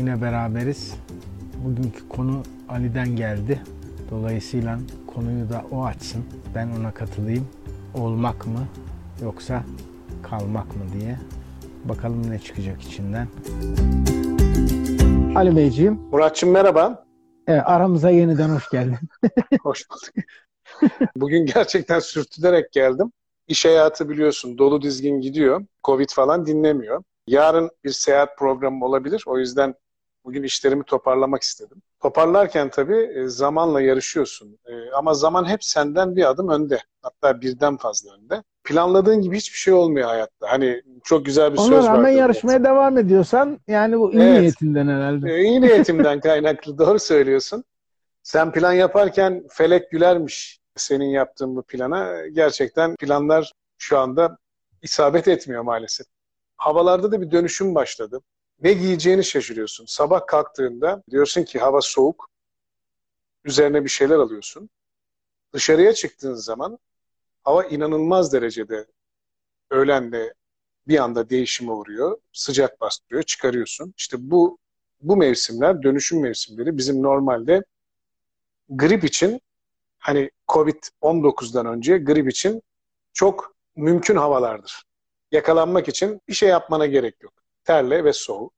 Yine beraberiz. Bugünkü konu Ali'den geldi. Dolayısıyla konuyu da o açsın. Ben ona katılayım. Olmak mı yoksa kalmak mı diye. Bakalım ne çıkacak içinden. Ali Beyciğim. Muratçım merhaba. Evet, aramıza yeniden hoş geldin. hoş bulduk. Bugün gerçekten sürtünerek geldim. İş hayatı biliyorsun dolu dizgin gidiyor. Covid falan dinlemiyor. Yarın bir seyahat programı olabilir. O yüzden bugün işlerimi toparlamak istedim. Toparlarken tabii e, zamanla yarışıyorsun. E, ama zaman hep senden bir adım önde. Hatta birden fazla önde. Planladığın gibi hiçbir şey olmuyor hayatta. Hani çok güzel bir Ona söz var. Ona rağmen yarışmaya devam ediyorsan yani bu iyi evet. niyetinden herhalde. E, iyi niyetimden kaynaklı. Doğru söylüyorsun. Sen plan yaparken felek gülermiş senin yaptığın bu plana. Gerçekten planlar şu anda isabet etmiyor maalesef. Havalarda da bir dönüşüm başladı. Ne giyeceğini şaşırıyorsun. Sabah kalktığında diyorsun ki hava soğuk. Üzerine bir şeyler alıyorsun. Dışarıya çıktığın zaman hava inanılmaz derecede öğlende bir anda değişime uğruyor. Sıcak bastırıyor, çıkarıyorsun. İşte bu bu mevsimler, dönüşüm mevsimleri bizim normalde grip için hani Covid-19'dan önce grip için çok mümkün havalardır. Yakalanmak için bir şey yapmana gerek yok. Terle ve soğuk.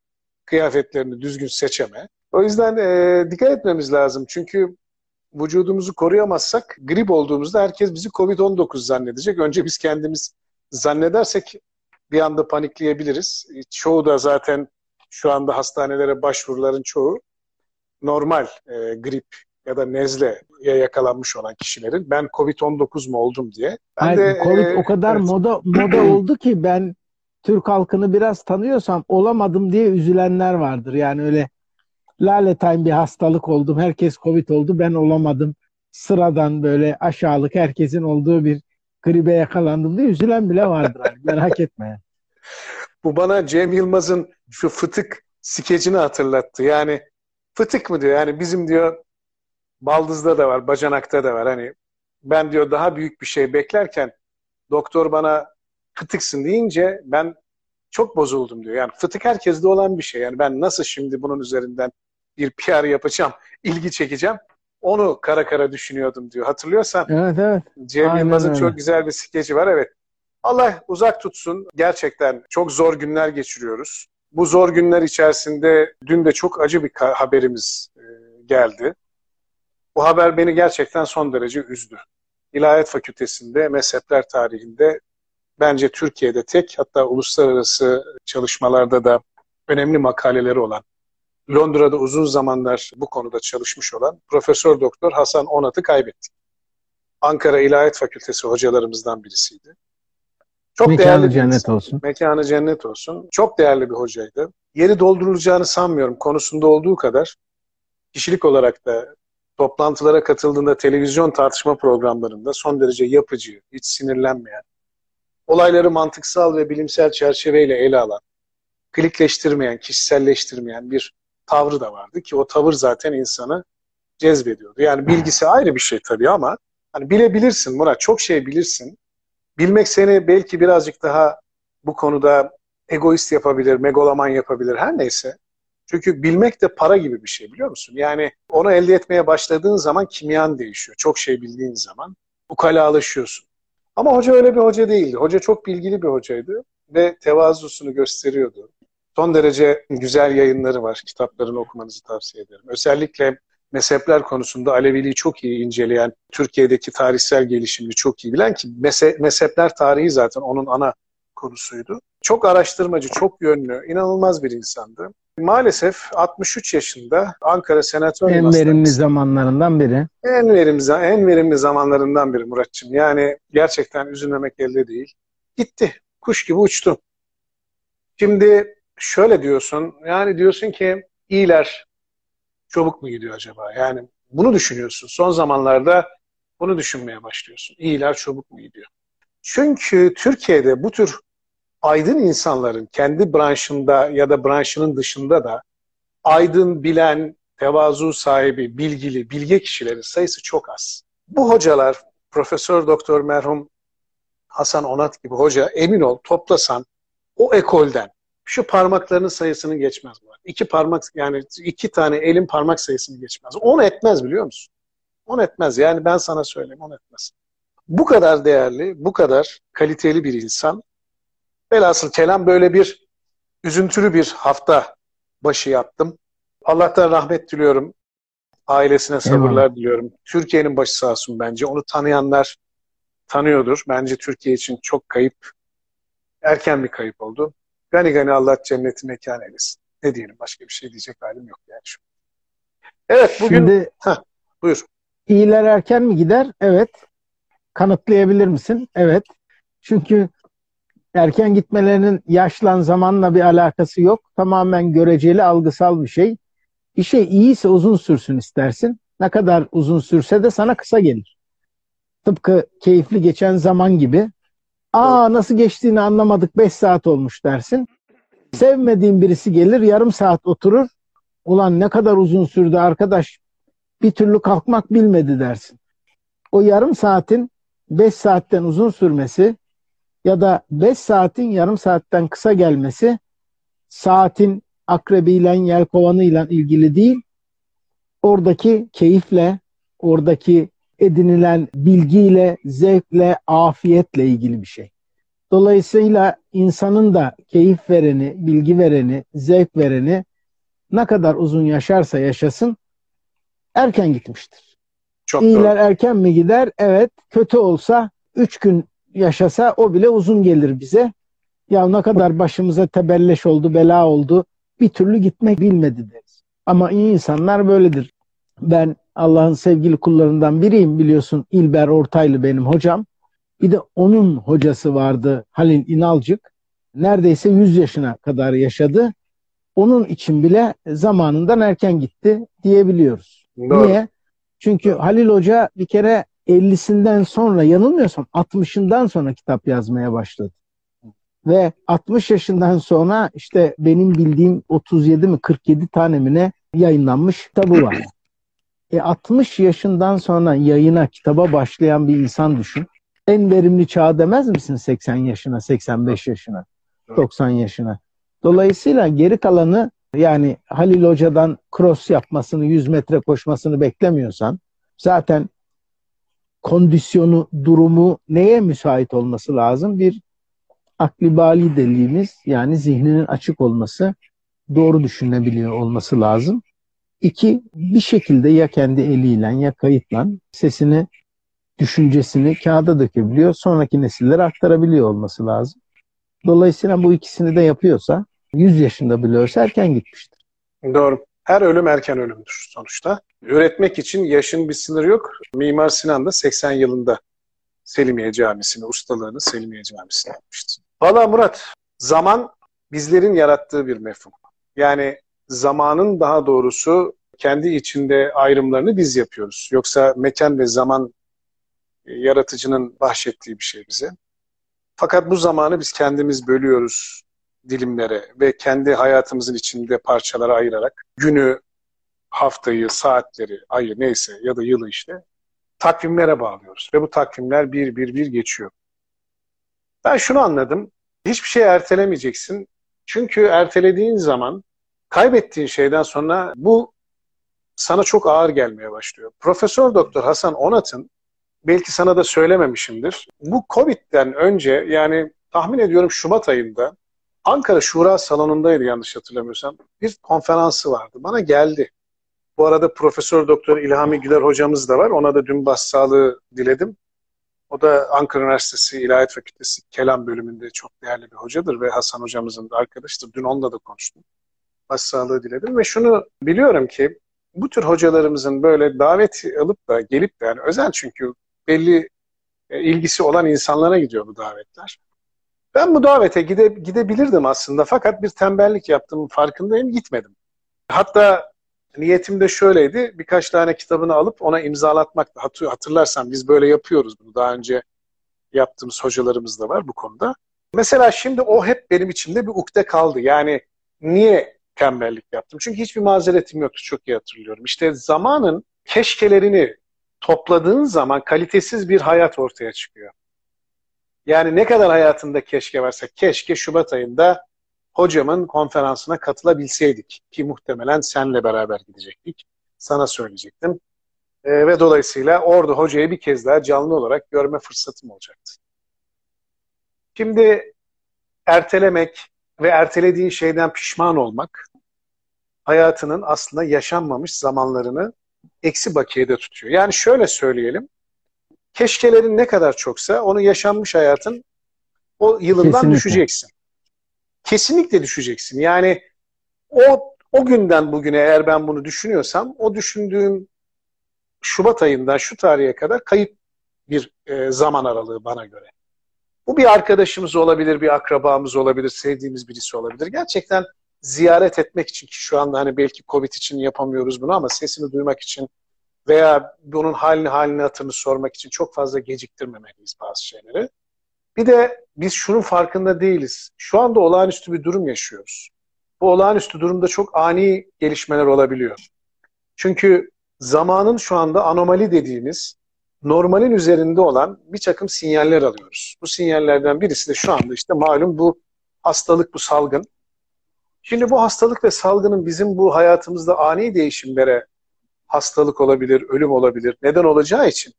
Kıyafetlerini düzgün seçeme. O yüzden e, dikkat etmemiz lazım. Çünkü vücudumuzu koruyamazsak grip olduğumuzda herkes bizi Covid-19 zannedecek. Önce biz kendimiz zannedersek bir anda panikleyebiliriz. Çoğu da zaten şu anda hastanelere başvuruların çoğu normal e, grip ya da nezleye yakalanmış olan kişilerin ben Covid-19 mu oldum diye. Ben Hayır, de, Covid e, o kadar evet. moda moda oldu ki ben Türk halkını biraz tanıyorsam olamadım diye üzülenler vardır. Yani öyle laletayım bir hastalık oldum. Herkes Covid oldu. Ben olamadım. Sıradan böyle aşağılık herkesin olduğu bir gribe yakalandım diye üzülen bile vardır. Abi. Merak etme. Bu bana Cem Yılmaz'ın şu fıtık skecini hatırlattı. Yani fıtık mı diyor? Yani bizim diyor baldızda da var, bacanakta da var. Hani ben diyor daha büyük bir şey beklerken doktor bana fıtıksın deyince ben çok bozuldum diyor. Yani fıtık herkeste olan bir şey. Yani ben nasıl şimdi bunun üzerinden bir PR yapacağım, ilgi çekeceğim. Onu kara kara düşünüyordum diyor. Hatırlıyorsan evet, evet. Cem Yılmaz'ın çok güzel bir skeci var. Evet. Allah uzak tutsun. Gerçekten çok zor günler geçiriyoruz. Bu zor günler içerisinde dün de çok acı bir haberimiz e, geldi. Bu haber beni gerçekten son derece üzdü. İlahiyat Fakültesi'nde mezhepler tarihinde bence Türkiye'de tek hatta uluslararası çalışmalarda da önemli makaleleri olan Londra'da uzun zamanlar bu konuda çalışmış olan Profesör Doktor Hasan Onat'ı kaybettik. Ankara İlahiyat Fakültesi hocalarımızdan birisiydi. Çok mekanı değerli cennet insan. olsun. Mekanı cennet olsun. Çok değerli bir hocaydı. Yeri doldurulacağını sanmıyorum konusunda olduğu kadar. Kişilik olarak da toplantılara katıldığında televizyon tartışma programlarında son derece yapıcı, hiç sinirlenmeyen, olayları mantıksal ve bilimsel çerçeveyle ele alan, klikleştirmeyen, kişiselleştirmeyen bir tavrı da vardı ki o tavır zaten insanı cezbediyordu. Yani bilgisi ayrı bir şey tabii ama hani bilebilirsin Murat, çok şey bilirsin. Bilmek seni belki birazcık daha bu konuda egoist yapabilir, megaloman yapabilir, her neyse. Çünkü bilmek de para gibi bir şey biliyor musun? Yani onu elde etmeye başladığın zaman kimyan değişiyor. Çok şey bildiğin zaman ukalalaşıyorsun. Ama hoca öyle bir hoca değildi. Hoca çok bilgili bir hocaydı ve tevazusunu gösteriyordu. Son derece güzel yayınları var. Kitaplarını okumanızı tavsiye ederim. Özellikle mezhepler konusunda Aleviliği çok iyi inceleyen, Türkiye'deki tarihsel gelişimini çok iyi bilen ki mezhepler tarihi zaten onun ana konusuydu. Çok araştırmacı, çok yönlü, inanılmaz bir insandı. Maalesef 63 yaşında Ankara Senatör En verimli zamanlarından biri. En verimli, en verimli zamanlarından biri Muratçım. Yani gerçekten üzülmemek elde değil. Gitti. Kuş gibi uçtu. Şimdi şöyle diyorsun. Yani diyorsun ki iyiler çabuk mu gidiyor acaba? Yani bunu düşünüyorsun. Son zamanlarda bunu düşünmeye başlıyorsun. İyiler çabuk mu gidiyor? Çünkü Türkiye'de bu tür aydın insanların kendi branşında ya da branşının dışında da aydın, bilen, tevazu sahibi, bilgili, bilge kişilerin sayısı çok az. Bu hocalar, Profesör Doktor merhum Hasan Onat gibi hoca emin ol toplasan o ekolden şu parmaklarının sayısının geçmez bu. iki parmak yani iki tane elin parmak sayısını geçmez. On etmez biliyor musun? On etmez. Yani ben sana söyleyeyim on etmez. Bu kadar değerli, bu kadar kaliteli bir insan. Velhasıl kelam böyle bir üzüntülü bir hafta başı yaptım. Allah'tan rahmet diliyorum. Ailesine sabırlar Eyvallah. diliyorum. Türkiye'nin başı sağ olsun bence. Onu tanıyanlar tanıyordur. Bence Türkiye için çok kayıp, erken bir kayıp oldu. Gani gani Allah cenneti mekan eylesin. Ne diyelim başka bir şey diyecek halim yok yani şu. Evet bugün... Şimdi, heh, buyur. İyiler erken mi gider? Evet. Kanıtlayabilir misin? Evet. Çünkü erken gitmelerinin yaşlan zamanla bir alakası yok. Tamamen göreceli, algısal bir şey. Bir şey iyiyse uzun sürsün istersin. Ne kadar uzun sürse de sana kısa gelir. Tıpkı keyifli geçen zaman gibi. Aa nasıl geçtiğini anlamadık 5 saat olmuş dersin. Sevmediğin birisi gelir yarım saat oturur. Ulan ne kadar uzun sürdü arkadaş bir türlü kalkmak bilmedi dersin. O yarım saatin 5 saatten uzun sürmesi ya da 5 saatin yarım saatten kısa gelmesi saatin akrebiyle yelkovanıyla ilgili değil, oradaki keyifle, oradaki edinilen bilgiyle, zevkle, afiyetle ilgili bir şey. Dolayısıyla insanın da keyif vereni, bilgi vereni, zevk vereni ne kadar uzun yaşarsa yaşasın erken gitmiştir. Çok İyiler doğru. erken mi gider? Evet. Kötü olsa 3 gün yaşasa o bile uzun gelir bize. Ya ne kadar başımıza tebelleş oldu, bela oldu. Bir türlü gitmek bilmedi deriz. Ama iyi insanlar böyledir. Ben Allah'ın sevgili kullarından biriyim biliyorsun. İlber Ortaylı benim hocam. Bir de onun hocası vardı Halil İnalcık. Neredeyse 100 yaşına kadar yaşadı. Onun için bile zamanından erken gitti diyebiliyoruz. Doğru. Niye? Çünkü Halil Hoca bir kere 50'sinden sonra yanılmıyorsam 60'ından sonra kitap yazmaya başladı. Ve 60 yaşından sonra işte benim bildiğim 37 mi 47 tane mi ne yayınlanmış kitabı var. E 60 yaşından sonra yayına, kitaba başlayan bir insan düşün. En verimli çağ demez misin 80 yaşına, 85 yaşına, 90 yaşına? Dolayısıyla geri kalanı yani Halil Hoca'dan cross yapmasını, 100 metre koşmasını beklemiyorsan zaten kondisyonu, durumu neye müsait olması lazım? Bir akli bali yani zihninin açık olması, doğru düşünebiliyor olması lazım. İki, bir şekilde ya kendi eliyle ya kayıtla sesini, düşüncesini kağıda dökebiliyor. Sonraki nesillere aktarabiliyor olması lazım. Dolayısıyla bu ikisini de yapıyorsa 100 yaşında bile ölse erken gitmiştir. Doğru. Her ölüm erken ölümdür sonuçta. Üretmek için yaşın bir sınırı yok. Mimar Sinan da 80 yılında Selimiye Camisi'ni, ustalığını Selimiye Camisi'ne yapmıştı. Valla Murat, zaman bizlerin yarattığı bir mefhum. Yani zamanın daha doğrusu kendi içinde ayrımlarını biz yapıyoruz. Yoksa mekan ve zaman e, yaratıcının bahşettiği bir şey bize. Fakat bu zamanı biz kendimiz bölüyoruz dilimlere ve kendi hayatımızın içinde parçalara ayırarak günü, haftayı, saatleri, ayı neyse ya da yılı işte takvimlere bağlıyoruz. Ve bu takvimler bir bir bir geçiyor. Ben şunu anladım. Hiçbir şey ertelemeyeceksin. Çünkü ertelediğin zaman kaybettiğin şeyden sonra bu sana çok ağır gelmeye başlıyor. Profesör Doktor Hasan Onat'ın belki sana da söylememişimdir. Bu Covid'den önce yani tahmin ediyorum Şubat ayında Ankara Şura Salonu'ndaydı yanlış hatırlamıyorsam. Bir konferansı vardı. Bana geldi. Bu arada Profesör Doktor İlhami Güler hocamız da var. Ona da dün başsağlığı diledim. O da Ankara Üniversitesi İlahiyat Fakültesi Kelam bölümünde çok değerli bir hocadır ve Hasan hocamızın da arkadaşıdır. Dün onunla da konuştum. Başsağlığı diledim ve şunu biliyorum ki bu tür hocalarımızın böyle davet alıp da gelip de yani özel çünkü belli e, ilgisi olan insanlara gidiyor bu davetler. Ben bu davete gide, gidebilirdim aslında fakat bir tembellik yaptım farkındayım gitmedim. Hatta niyetim de şöyleydi birkaç tane kitabını alıp ona imzalatmak. Hatırlarsan biz böyle yapıyoruz bunu daha önce yaptığımız hocalarımız da var bu konuda. Mesela şimdi o hep benim içimde bir ukde kaldı. Yani niye tembellik yaptım? Çünkü hiçbir mazeretim yoktu çok iyi hatırlıyorum. İşte zamanın keşkelerini topladığın zaman kalitesiz bir hayat ortaya çıkıyor. Yani ne kadar hayatında keşke varsa keşke Şubat ayında hocamın konferansına katılabilseydik ki muhtemelen senle beraber gidecektik. Sana söyleyecektim. E, ve dolayısıyla orada hocayı bir kez daha canlı olarak görme fırsatım olacaktı. Şimdi ertelemek ve ertelediğin şeyden pişman olmak hayatının aslında yaşanmamış zamanlarını eksi bakiyede tutuyor. Yani şöyle söyleyelim. Keşkelerin ne kadar çoksa onu yaşanmış hayatın o yılından Kesinlikle. düşeceksin. Kesinlikle düşeceksin. Yani o o günden bugüne eğer ben bunu düşünüyorsam o düşündüğüm Şubat ayından şu tarihe kadar kayıp bir e, zaman aralığı bana göre. Bu bir arkadaşımız olabilir, bir akrabamız olabilir, sevdiğimiz birisi olabilir. Gerçekten ziyaret etmek için ki şu anda hani belki Covid için yapamıyoruz bunu ama sesini duymak için veya bunun halini halini hatırını sormak için çok fazla geciktirmemeliyiz bazı şeyleri. Bir de biz şunun farkında değiliz. Şu anda olağanüstü bir durum yaşıyoruz. Bu olağanüstü durumda çok ani gelişmeler olabiliyor. Çünkü zamanın şu anda anomali dediğimiz normalin üzerinde olan bir takım sinyaller alıyoruz. Bu sinyallerden birisi de şu anda işte malum bu hastalık, bu salgın. Şimdi bu hastalık ve salgının bizim bu hayatımızda ani değişimlere hastalık olabilir, ölüm olabilir, neden olacağı için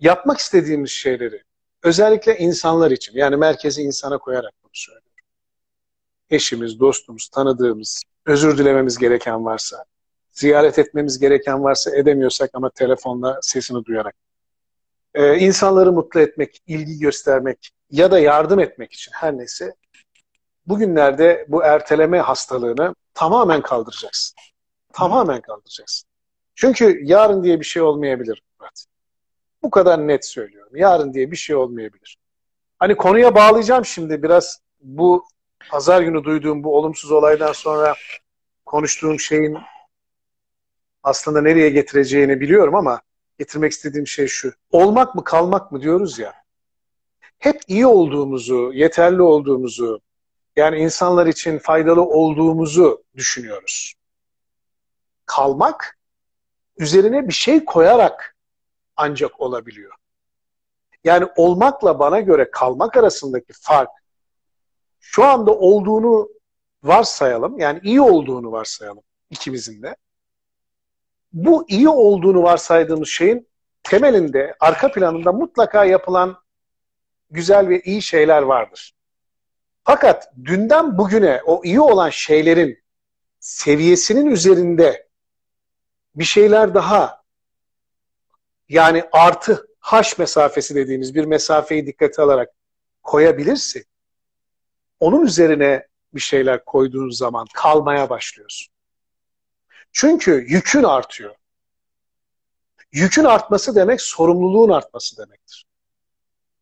yapmak istediğimiz şeyleri özellikle insanlar için yani merkezi insana koyarak bunu söylüyorum. Eşimiz, dostumuz, tanıdığımız, özür dilememiz gereken varsa, ziyaret etmemiz gereken varsa edemiyorsak ama telefonla sesini duyarak. Ee, insanları mutlu etmek, ilgi göstermek ya da yardım etmek için her neyse bugünlerde bu erteleme hastalığını tamamen kaldıracaksın. Tamamen kaldıracaksın. Çünkü yarın diye bir şey olmayabilir Murat. Bu kadar net söylüyorum. Yarın diye bir şey olmayabilir. Hani konuya bağlayacağım şimdi biraz bu pazar günü duyduğum bu olumsuz olaydan sonra konuştuğum şeyin aslında nereye getireceğini biliyorum ama getirmek istediğim şey şu. Olmak mı kalmak mı diyoruz ya. Hep iyi olduğumuzu, yeterli olduğumuzu, yani insanlar için faydalı olduğumuzu düşünüyoruz. Kalmak üzerine bir şey koyarak ancak olabiliyor. Yani olmakla bana göre kalmak arasındaki fark şu anda olduğunu varsayalım. Yani iyi olduğunu varsayalım ikimizin de. Bu iyi olduğunu varsaydığımız şeyin temelinde, arka planında mutlaka yapılan güzel ve iyi şeyler vardır. Fakat dünden bugüne o iyi olan şeylerin seviyesinin üzerinde bir şeyler daha yani artı haş mesafesi dediğimiz bir mesafeyi dikkate alarak koyabilirsin. Onun üzerine bir şeyler koyduğun zaman kalmaya başlıyorsun. Çünkü yükün artıyor. Yükün artması demek sorumluluğun artması demektir.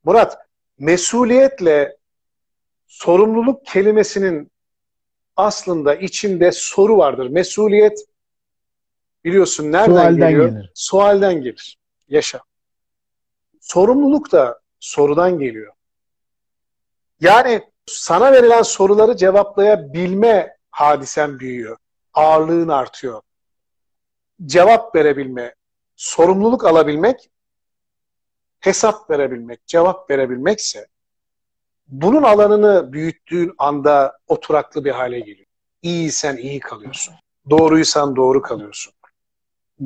Murat, mesuliyetle sorumluluk kelimesinin aslında içinde soru vardır. Mesuliyet biliyorsun nereden Sualden geliyor? Gelir. Sualden gelir. Yaşa. Sorumluluk da sorudan geliyor. Yani sana verilen soruları cevaplayabilme hadisen büyüyor. Ağırlığın artıyor. Cevap verebilme, sorumluluk alabilmek, hesap verebilmek, cevap verebilmekse bunun alanını büyüttüğün anda oturaklı bir hale geliyor. İyiysen iyi kalıyorsun. Doğruysan doğru kalıyorsun.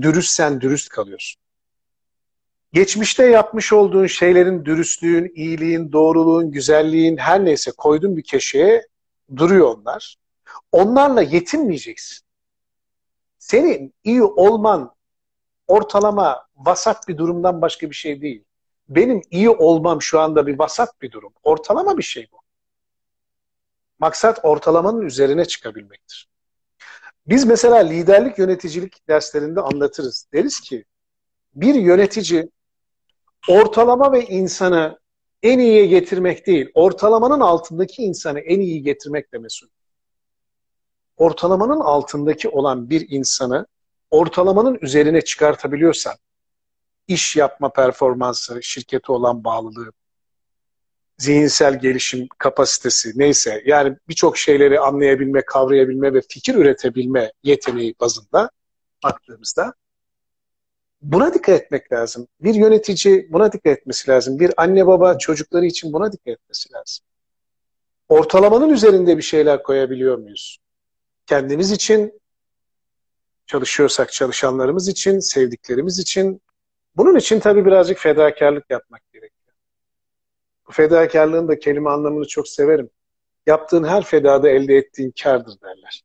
Dürüstsen dürüst kalıyorsun. Geçmişte yapmış olduğun şeylerin dürüstlüğün, iyiliğin, doğruluğun, güzelliğin her neyse koyduğun bir köşeye duruyor onlar. Onlarla yetinmeyeceksin. Senin iyi olman ortalama vasat bir durumdan başka bir şey değil. Benim iyi olmam şu anda bir vasat bir durum. Ortalama bir şey bu. Maksat ortalamanın üzerine çıkabilmektir. Biz mesela liderlik yöneticilik derslerinde anlatırız. Deriz ki bir yönetici ortalama ve insanı en iyiye getirmek değil, ortalamanın altındaki insanı en iyi getirmek de mesul. Ortalamanın altındaki olan bir insanı ortalamanın üzerine çıkartabiliyorsan, iş yapma performansı, şirkete olan bağlılığı, zihinsel gelişim kapasitesi neyse yani birçok şeyleri anlayabilme, kavrayabilme ve fikir üretebilme yeteneği bazında baktığımızda buna dikkat etmek lazım. Bir yönetici buna dikkat etmesi lazım. Bir anne baba çocukları için buna dikkat etmesi lazım. ortalamanın üzerinde bir şeyler koyabiliyor muyuz? Kendimiz için, çalışıyorsak çalışanlarımız için, sevdiklerimiz için. Bunun için tabii birazcık fedakarlık yapmak gerekiyor. Fedakarlığın da kelime anlamını çok severim. Yaptığın her fedada elde ettiğin kardır derler.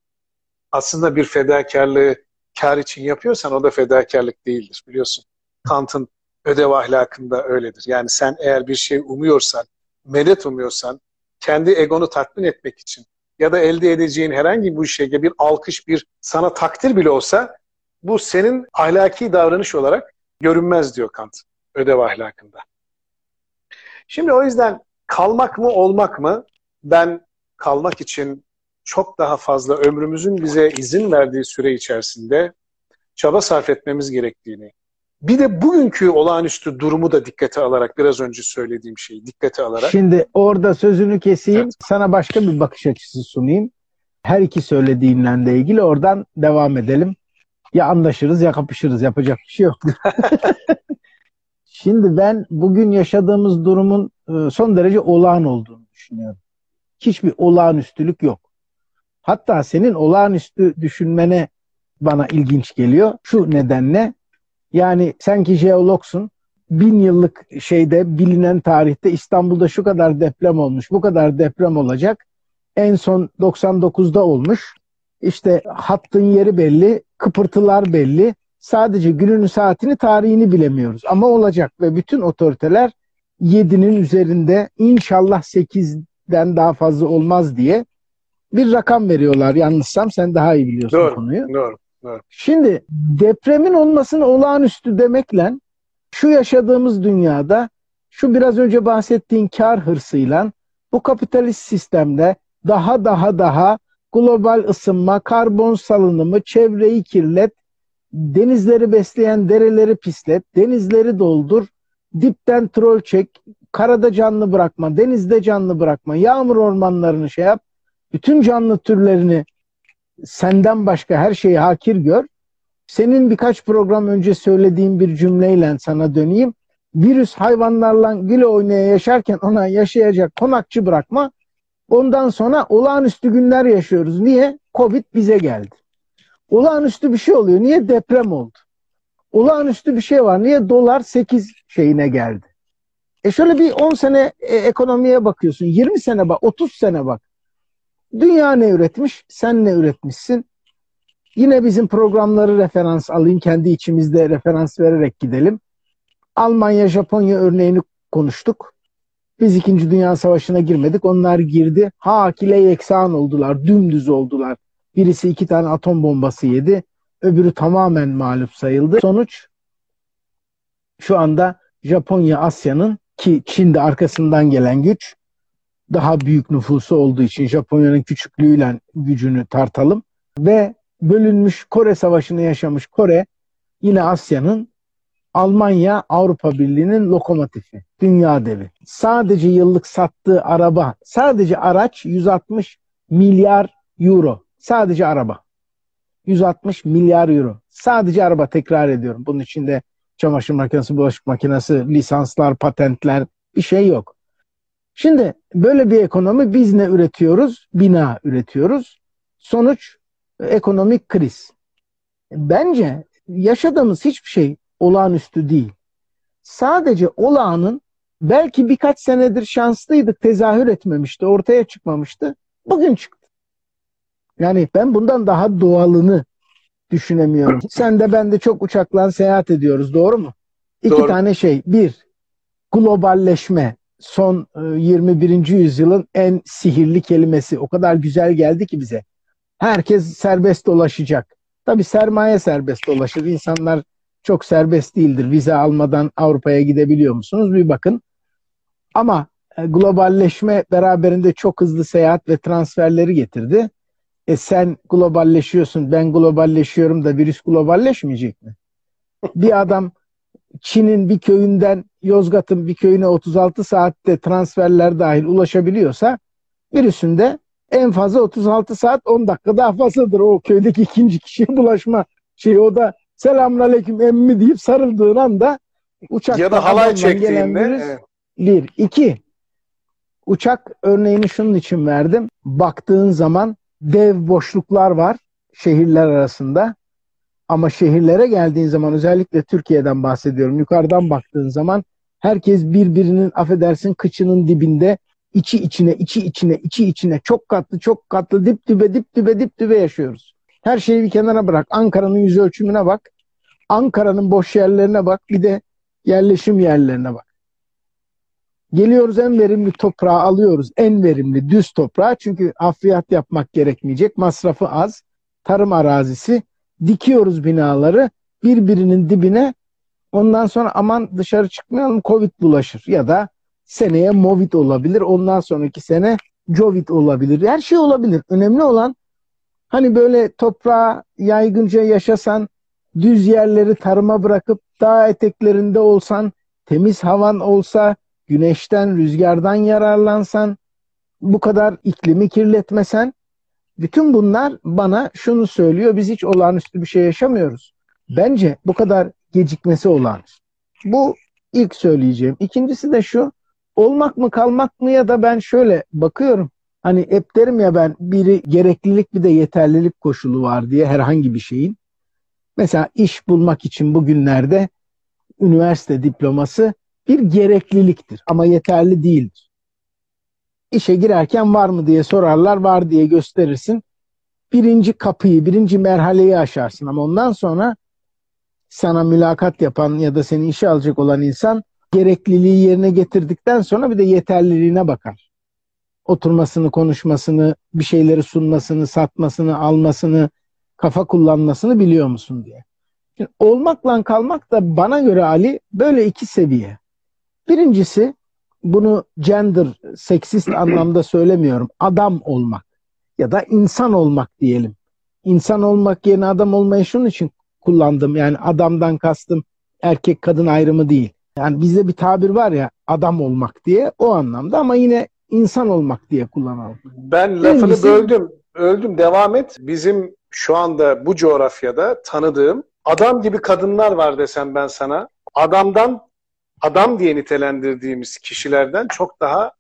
Aslında bir fedakarlığı kar için yapıyorsan o da fedakarlık değildir biliyorsun. Kant'ın ödev ahlakında öyledir. Yani sen eğer bir şey umuyorsan, medet umuyorsan, kendi egonu tatmin etmek için ya da elde edeceğin herhangi bir şeyde bir alkış, bir sana takdir bile olsa bu senin ahlaki davranış olarak görünmez diyor Kant ödev ahlakında. Şimdi o yüzden kalmak mı olmak mı ben kalmak için çok daha fazla ömrümüzün bize izin verdiği süre içerisinde çaba sarf etmemiz gerektiğini, bir de bugünkü olağanüstü durumu da dikkate alarak biraz önce söylediğim şeyi dikkate alarak. Şimdi orada sözünü keseyim. Evet. Sana başka bir bakış açısı sunayım. Her iki söylediğinle de ilgili oradan devam edelim. Ya anlaşırız ya kapışırız. Yapacak bir şey yok. Şimdi ben bugün yaşadığımız durumun e, son derece olağan olduğunu düşünüyorum. Hiçbir olağanüstülük yok. Hatta senin olağanüstü düşünmene bana ilginç geliyor. Şu nedenle yani sen ki jeologsun. Bin yıllık şeyde bilinen tarihte İstanbul'da şu kadar deprem olmuş, bu kadar deprem olacak. En son 99'da olmuş. İşte hattın yeri belli, kıpırtılar belli. Sadece gününü, saatini, tarihini bilemiyoruz. Ama olacak ve bütün otoriteler 7'nin üzerinde inşallah 8'den daha fazla olmaz diye bir rakam veriyorlar. Yanlışsam sen daha iyi biliyorsun doğru, konuyu. Doğru. Evet. Şimdi depremin olmasını olağanüstü demekle şu yaşadığımız dünyada şu biraz önce bahsettiğin kar hırsıyla bu kapitalist sistemde daha daha daha global ısınma, karbon salınımı, çevreyi kirlet, denizleri besleyen dereleri pislet, denizleri doldur, dipten trol çek, karada canlı bırakma, denizde canlı bırakma, yağmur ormanlarını şey yap, bütün canlı türlerini senden başka her şeyi hakir gör. Senin birkaç program önce söylediğin bir cümleyle sana döneyim. Virüs hayvanlarla güle oynaya yaşarken ona yaşayacak konakçı bırakma. Ondan sonra olağanüstü günler yaşıyoruz. Niye? Covid bize geldi. Olağanüstü bir şey oluyor. Niye deprem oldu? Olağanüstü bir şey var. Niye dolar 8 şeyine geldi? E şöyle bir 10 sene e, ekonomiye bakıyorsun. 20 sene bak, 30 sene bak. Dünya ne üretmiş? Sen ne üretmişsin? Yine bizim programları referans alayım. Kendi içimizde referans vererek gidelim. Almanya, Japonya örneğini konuştuk. Biz İkinci Dünya Savaşı'na girmedik. Onlar girdi. Hakile yeksan oldular. Dümdüz oldular. Birisi iki tane atom bombası yedi. Öbürü tamamen mağlup sayıldı. Sonuç şu anda Japonya Asya'nın ki Çin de arkasından gelen güç daha büyük nüfusu olduğu için Japonya'nın küçüklüğüyle gücünü tartalım ve bölünmüş Kore Savaşı'nı yaşamış Kore yine Asya'nın Almanya Avrupa Birliği'nin lokomotifi, dünya devi. Sadece yıllık sattığı araba, sadece araç 160 milyar euro. Sadece araba. 160 milyar euro. Sadece araba tekrar ediyorum. Bunun içinde çamaşır makinesi, bulaşık makinesi, lisanslar, patentler bir şey yok. Şimdi böyle bir ekonomi biz ne üretiyoruz? Bina üretiyoruz. Sonuç ekonomik kriz. Bence yaşadığımız hiçbir şey olağanüstü değil. Sadece olağanın belki birkaç senedir şanslıydık tezahür etmemişti, ortaya çıkmamıştı. Bugün çıktı. Yani ben bundan daha doğalını düşünemiyorum. Sen de ben de çok uçakla seyahat ediyoruz doğru mu? İki doğru. tane şey. Bir, globalleşme son 21. E, yüzyılın en sihirli kelimesi. O kadar güzel geldi ki bize. Herkes serbest dolaşacak. Tabi sermaye serbest dolaşır. İnsanlar çok serbest değildir. Vize almadan Avrupa'ya gidebiliyor musunuz? Bir bakın. Ama e, globalleşme beraberinde çok hızlı seyahat ve transferleri getirdi. E sen globalleşiyorsun, ben globalleşiyorum da virüs globalleşmeyecek mi? Bir adam Çin'in bir köyünden Yozgat'ın bir köyüne 36 saatte transferler dahil ulaşabiliyorsa birisinde en fazla 36 saat 10 dakika daha fazladır o köydeki ikinci kişiye bulaşma şey o da selamünaleyküm emmi deyip sarıldığın anda uçakta ya da halay çektiğinde virüs, bir. iki Uçak örneğini şunun için verdim. Baktığın zaman dev boşluklar var şehirler arasında. Ama şehirlere geldiğin zaman özellikle Türkiye'den bahsediyorum. Yukarıdan baktığın zaman herkes birbirinin affedersin kıçının dibinde içi içine, içi içine, içi içine çok katlı, çok katlı, dip dibe, dip dibe, dip dibe yaşıyoruz. Her şeyi bir kenara bırak. Ankara'nın yüz ölçümüne bak. Ankara'nın boş yerlerine bak. Bir de yerleşim yerlerine bak. Geliyoruz en verimli toprağı alıyoruz. En verimli düz toprağı. Çünkü hafriyat yapmak gerekmeyecek. Masrafı az. Tarım arazisi. Dikiyoruz binaları birbirinin dibine. Ondan sonra aman dışarı çıkmayalım Covid bulaşır. Ya da seneye Movid olabilir. Ondan sonraki sene Jovid olabilir. Her şey olabilir. Önemli olan hani böyle toprağa yaygınca yaşasan, düz yerleri tarıma bırakıp dağ eteklerinde olsan, temiz havan olsa, güneşten, rüzgardan yararlansan, bu kadar iklimi kirletmesen, bütün bunlar bana şunu söylüyor. Biz hiç olağanüstü bir şey yaşamıyoruz. Bence bu kadar gecikmesi olağanüstü. Bu ilk söyleyeceğim. İkincisi de şu. Olmak mı kalmak mı ya da ben şöyle bakıyorum. Hani hep derim ya ben biri gereklilik bir de yeterlilik koşulu var diye herhangi bir şeyin. Mesela iş bulmak için bugünlerde üniversite diploması bir gerekliliktir ama yeterli değildir. İşe girerken var mı diye sorarlar, var diye gösterirsin. Birinci kapıyı, birinci merhaleyi aşarsın ama ondan sonra sana mülakat yapan ya da seni işe alacak olan insan gerekliliği yerine getirdikten sonra bir de yeterliliğine bakar. Oturmasını, konuşmasını, bir şeyleri sunmasını, satmasını, almasını, kafa kullanmasını biliyor musun diye. Şimdi olmakla kalmak da bana göre Ali böyle iki seviye. Birincisi bunu gender, seksist anlamda söylemiyorum. Adam olmak ya da insan olmak diyelim. İnsan olmak yerine adam olmayı şunun için kullandım. Yani adamdan kastım erkek kadın ayrımı değil. Yani bizde bir tabir var ya adam olmak diye o anlamda ama yine insan olmak diye kullanalım. Ben lafını Birincisi, böldüm. Öldüm devam et. Bizim şu anda bu coğrafyada tanıdığım adam gibi kadınlar var desem ben sana. Adamdan adam diye nitelendirdiğimiz kişilerden çok daha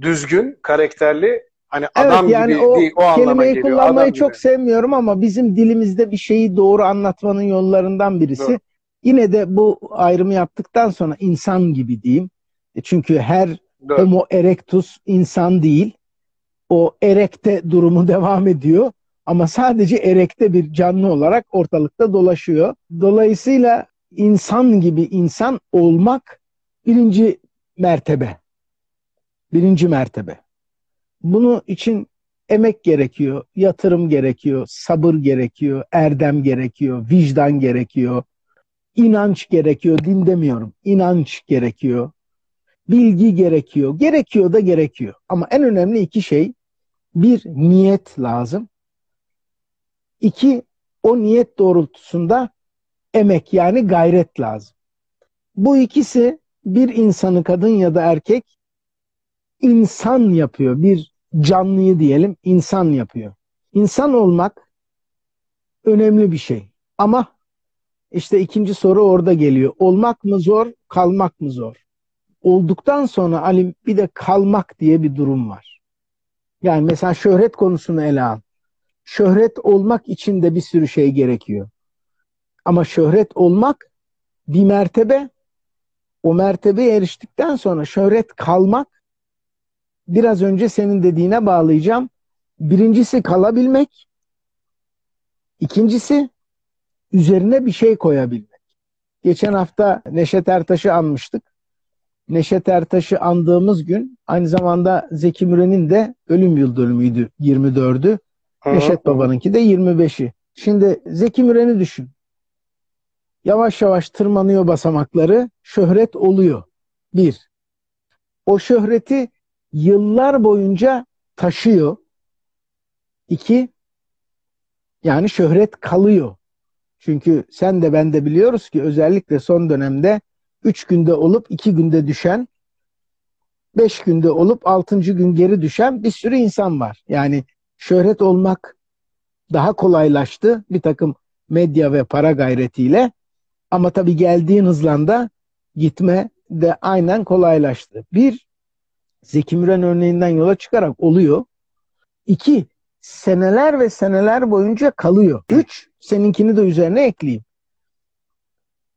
düzgün, karakterli hani evet, adam yani gibi o değil, o anlama geliyor. kullanmayı adam çok gibi. sevmiyorum ama bizim dilimizde bir şeyi doğru anlatmanın yollarından birisi. Doğru. Yine de bu ayrımı yaptıktan sonra insan gibi diyeyim. E, çünkü her Doğru. homo erectus insan değil. O erekte durumu devam ediyor. Ama sadece erekte bir canlı olarak ortalıkta dolaşıyor. Dolayısıyla insan gibi insan olmak birinci mertebe. Birinci mertebe. Bunu için emek gerekiyor, yatırım gerekiyor, sabır gerekiyor, erdem gerekiyor, vicdan gerekiyor, inanç gerekiyor, din demiyorum. İnanç gerekiyor, bilgi gerekiyor, gerekiyor da gerekiyor. Ama en önemli iki şey, bir niyet lazım. İki, o niyet doğrultusunda emek yani gayret lazım. Bu ikisi bir insanı kadın ya da erkek insan yapıyor. Bir canlıyı diyelim insan yapıyor. İnsan olmak önemli bir şey. Ama işte ikinci soru orada geliyor. Olmak mı zor, kalmak mı zor? Olduktan sonra Ali bir de kalmak diye bir durum var. Yani mesela şöhret konusunu ele al. Şöhret olmak için de bir sürü şey gerekiyor. Ama şöhret olmak bir mertebe. O mertebeye eriştikten sonra şöhret kalmak biraz önce senin dediğine bağlayacağım. Birincisi kalabilmek. İkincisi üzerine bir şey koyabilmek. Geçen hafta Neşet Ertaş'ı anmıştık. Neşet Ertaş'ı andığımız gün aynı zamanda Zeki Müren'in de ölüm yıl dönümüydü 24'ü. Neşet Baba'nınki de 25'i. Şimdi Zeki Müren'i düşün. Yavaş yavaş tırmanıyor basamakları, şöhret oluyor. Bir, o şöhreti yıllar boyunca taşıyor. İki, yani şöhret kalıyor. Çünkü sen de ben de biliyoruz ki özellikle son dönemde üç günde olup iki günde düşen, beş günde olup altıncı gün geri düşen bir sürü insan var. Yani şöhret olmak daha kolaylaştı bir takım medya ve para gayretiyle. Ama tabii geldiğin hızlanda gitme de aynen kolaylaştı. Bir, Zeki Müren örneğinden yola çıkarak oluyor. İki, seneler ve seneler boyunca kalıyor. Üç, seninkini de üzerine ekleyeyim.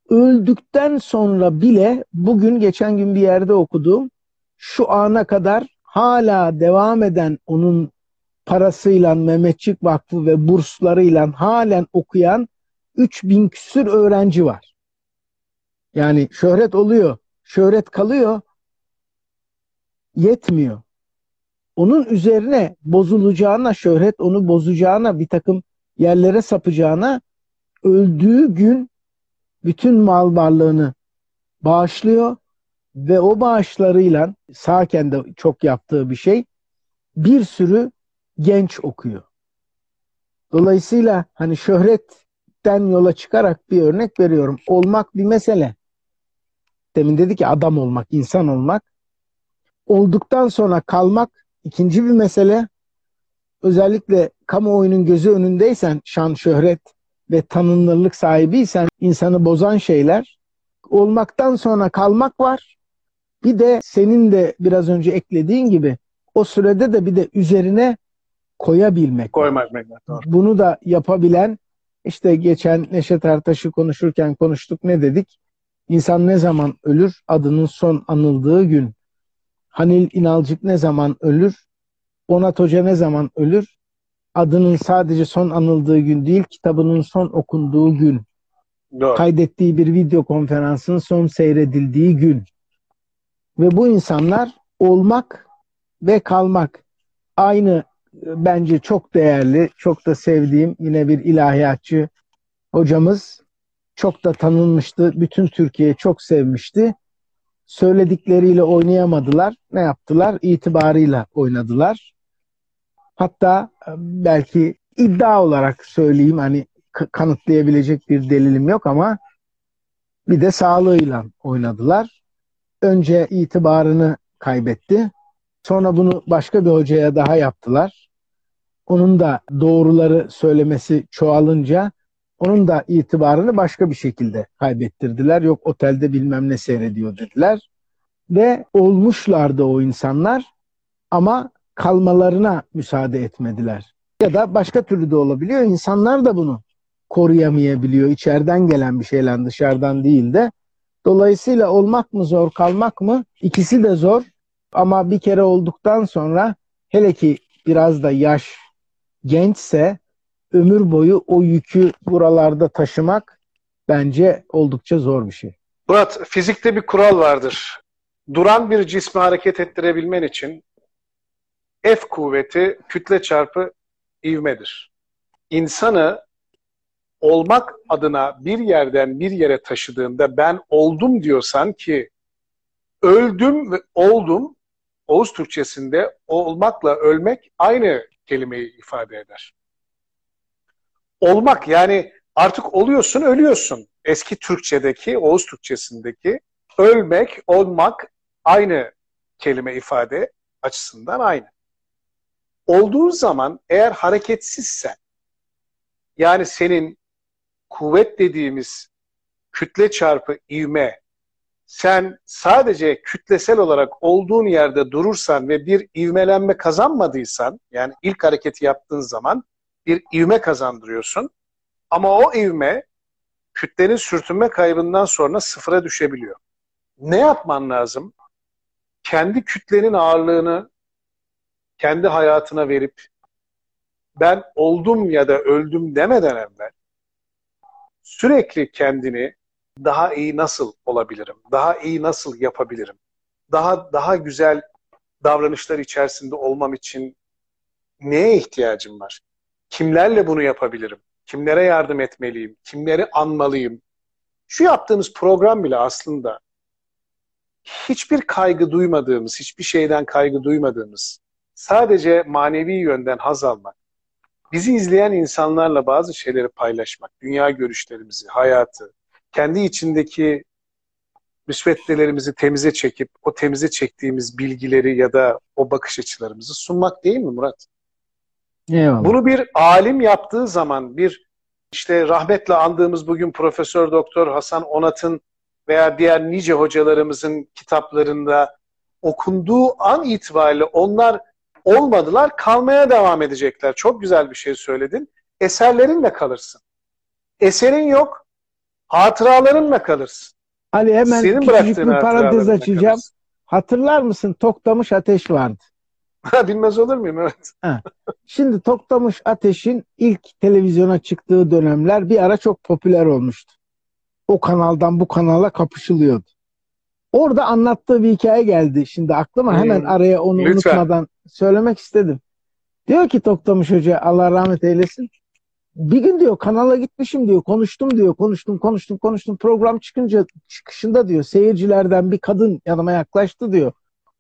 Öldükten sonra bile bugün geçen gün bir yerde okuduğum şu ana kadar hala devam eden onun parasıyla Mehmetçik Vakfı ve burslarıyla halen okuyan 3000 küsür öğrenci var. Yani şöhret oluyor, şöhret kalıyor, yetmiyor. Onun üzerine bozulacağına, şöhret onu bozacağına, bir takım yerlere sapacağına öldüğü gün bütün mal varlığını bağışlıyor ve o bağışlarıyla sağken de çok yaptığı bir şey bir sürü genç okuyor. Dolayısıyla hani şöhretten yola çıkarak bir örnek veriyorum. Olmak bir mesele. Demin dedi ki adam olmak, insan olmak. Olduktan sonra kalmak ikinci bir mesele. Özellikle kamuoyunun gözü önündeysen şan, şöhret ve tanınırlık sahibiysen insanı bozan şeyler. Olmaktan sonra kalmak var. Bir de senin de biraz önce eklediğin gibi o sürede de bir de üzerine koyabilmek. Koymak. Doğru. Bunu da yapabilen işte geçen Neşet Ertaş'ı konuşurken konuştuk ne dedik? İnsan ne zaman ölür? Adının son anıldığı gün. Hanil İnalcık ne zaman ölür? Onat Hoca ne zaman ölür? Adının sadece son anıldığı gün değil, kitabının son okunduğu gün. Doğru. Kaydettiği bir video konferansın son seyredildiği gün. Ve bu insanlar olmak ve kalmak aynı bence çok değerli, çok da sevdiğim yine bir ilahiyatçı hocamız. Çok da tanınmıştı. Bütün Türkiye çok sevmişti. Söyledikleriyle oynayamadılar. Ne yaptılar? İtibarıyla oynadılar. Hatta e, belki iddia olarak söyleyeyim hani kanıtlayabilecek bir delilim yok ama bir de sağlığıyla oynadılar. Önce itibarını kaybetti. Sonra bunu başka bir hocaya daha yaptılar. Onun da doğruları söylemesi çoğalınca onun da itibarını başka bir şekilde kaybettirdiler. Yok otelde bilmem ne seyrediyor dediler. Ve olmuşlardı o insanlar ama kalmalarına müsaade etmediler. Ya da başka türlü de olabiliyor. İnsanlar da bunu koruyamayabiliyor. İçeriden gelen bir şeyle dışarıdan değil de. Dolayısıyla olmak mı zor, kalmak mı? İkisi de zor. Ama bir kere olduktan sonra hele ki biraz da yaş gençse ömür boyu o yükü buralarda taşımak bence oldukça zor bir şey. Murat, fizikte bir kural vardır. Duran bir cismi hareket ettirebilmen için F kuvveti kütle çarpı ivmedir. İnsanı olmak adına bir yerden bir yere taşıdığında ben oldum diyorsan ki öldüm ve oldum Oğuz Türkçesinde olmakla ölmek aynı kelimeyi ifade eder. Olmak yani artık oluyorsun, ölüyorsun. Eski Türkçedeki, Oğuz Türkçesindeki ölmek, olmak aynı kelime ifade açısından aynı. Olduğu zaman eğer hareketsizsen, yani senin kuvvet dediğimiz kütle çarpı ivme sen sadece kütlesel olarak olduğun yerde durursan ve bir ivmelenme kazanmadıysan, yani ilk hareketi yaptığın zaman bir ivme kazandırıyorsun. Ama o ivme kütlenin sürtünme kaybından sonra sıfıra düşebiliyor. Ne yapman lazım? Kendi kütlenin ağırlığını kendi hayatına verip ben oldum ya da öldüm demeden evvel sürekli kendini daha iyi nasıl olabilirim? Daha iyi nasıl yapabilirim? Daha daha güzel davranışlar içerisinde olmam için neye ihtiyacım var? Kimlerle bunu yapabilirim? Kimlere yardım etmeliyim? Kimleri anmalıyım? Şu yaptığımız program bile aslında hiçbir kaygı duymadığımız, hiçbir şeyden kaygı duymadığımız, sadece manevi yönden haz almak, bizi izleyen insanlarla bazı şeyleri paylaşmak, dünya görüşlerimizi, hayatı, kendi içindeki müsveddelerimizi temize çekip o temize çektiğimiz bilgileri ya da o bakış açılarımızı sunmak değil mi Murat? Eyvallah. Bunu bir alim yaptığı zaman bir işte rahmetle andığımız bugün Profesör Doktor Hasan Onat'ın veya diğer nice hocalarımızın kitaplarında okunduğu an itibariyle onlar olmadılar, kalmaya devam edecekler. Çok güzel bir şey söyledin. Eserlerinle kalırsın. Eserin yok, hatıralarınla kalırsın. Ali hemen Senin küçücük bir parantez açacağım. Kalırsın. Hatırlar mısın? Toktamış Ateş vardı. Bilmez olur muyum? Evet. Ha. Şimdi Toktamış Ateş'in ilk televizyona çıktığı dönemler bir ara çok popüler olmuştu. O kanaldan bu kanala kapışılıyordu. Orada anlattığı bir hikaye geldi. Şimdi aklıma hmm. hemen araya onu Lütfen. unutmadan söylemek istedim. Diyor ki Toktamış Hoca Allah rahmet eylesin. Bir gün diyor kanala gitmişim diyor. Konuştum diyor. Konuştum konuştum konuştum. Program çıkınca çıkışında diyor seyircilerden bir kadın yanıma yaklaştı diyor.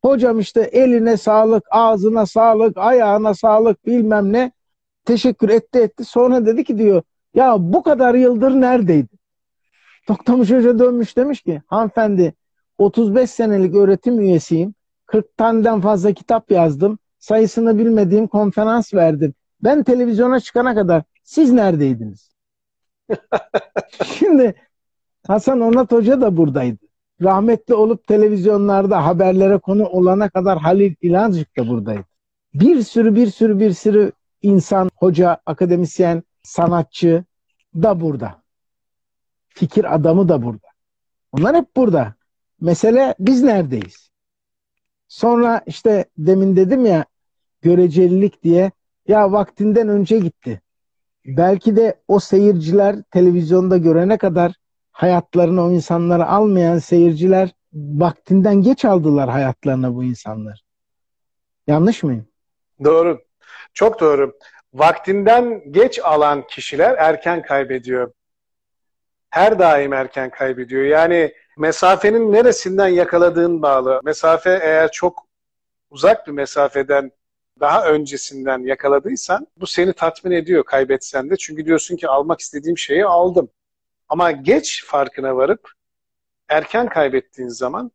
Hocam işte eline sağlık, ağzına sağlık, ayağına sağlık bilmem ne. Teşekkür etti etti. Sonra dedi ki diyor ya bu kadar yıldır neredeydi? Toktamış Hoca dönmüş demiş ki hanımefendi 35 senelik öğretim üyesiyim. 40 taneden fazla kitap yazdım. Sayısını bilmediğim konferans verdim. Ben televizyona çıkana kadar siz neredeydiniz? Şimdi Hasan Onat Hoca da buradaydı. Rahmetli olup televizyonlarda haberlere konu olana kadar Halil İlancık da buradaydı. Bir sürü bir sürü bir sürü insan, hoca, akademisyen, sanatçı da burada. Fikir adamı da burada. Onlar hep burada. Mesele biz neredeyiz? Sonra işte demin dedim ya görecelilik diye ya vaktinden önce gitti. Belki de o seyirciler televizyonda görene kadar hayatlarını o insanları almayan seyirciler vaktinden geç aldılar hayatlarına bu insanlar. Yanlış mıyım? Doğru. Çok doğru. Vaktinden geç alan kişiler erken kaybediyor. Her daim erken kaybediyor. Yani mesafenin neresinden yakaladığın bağlı. Mesafe eğer çok uzak bir mesafeden daha öncesinden yakaladıysan bu seni tatmin ediyor kaybetsen de. Çünkü diyorsun ki almak istediğim şeyi aldım. Ama geç farkına varıp erken kaybettiğin zaman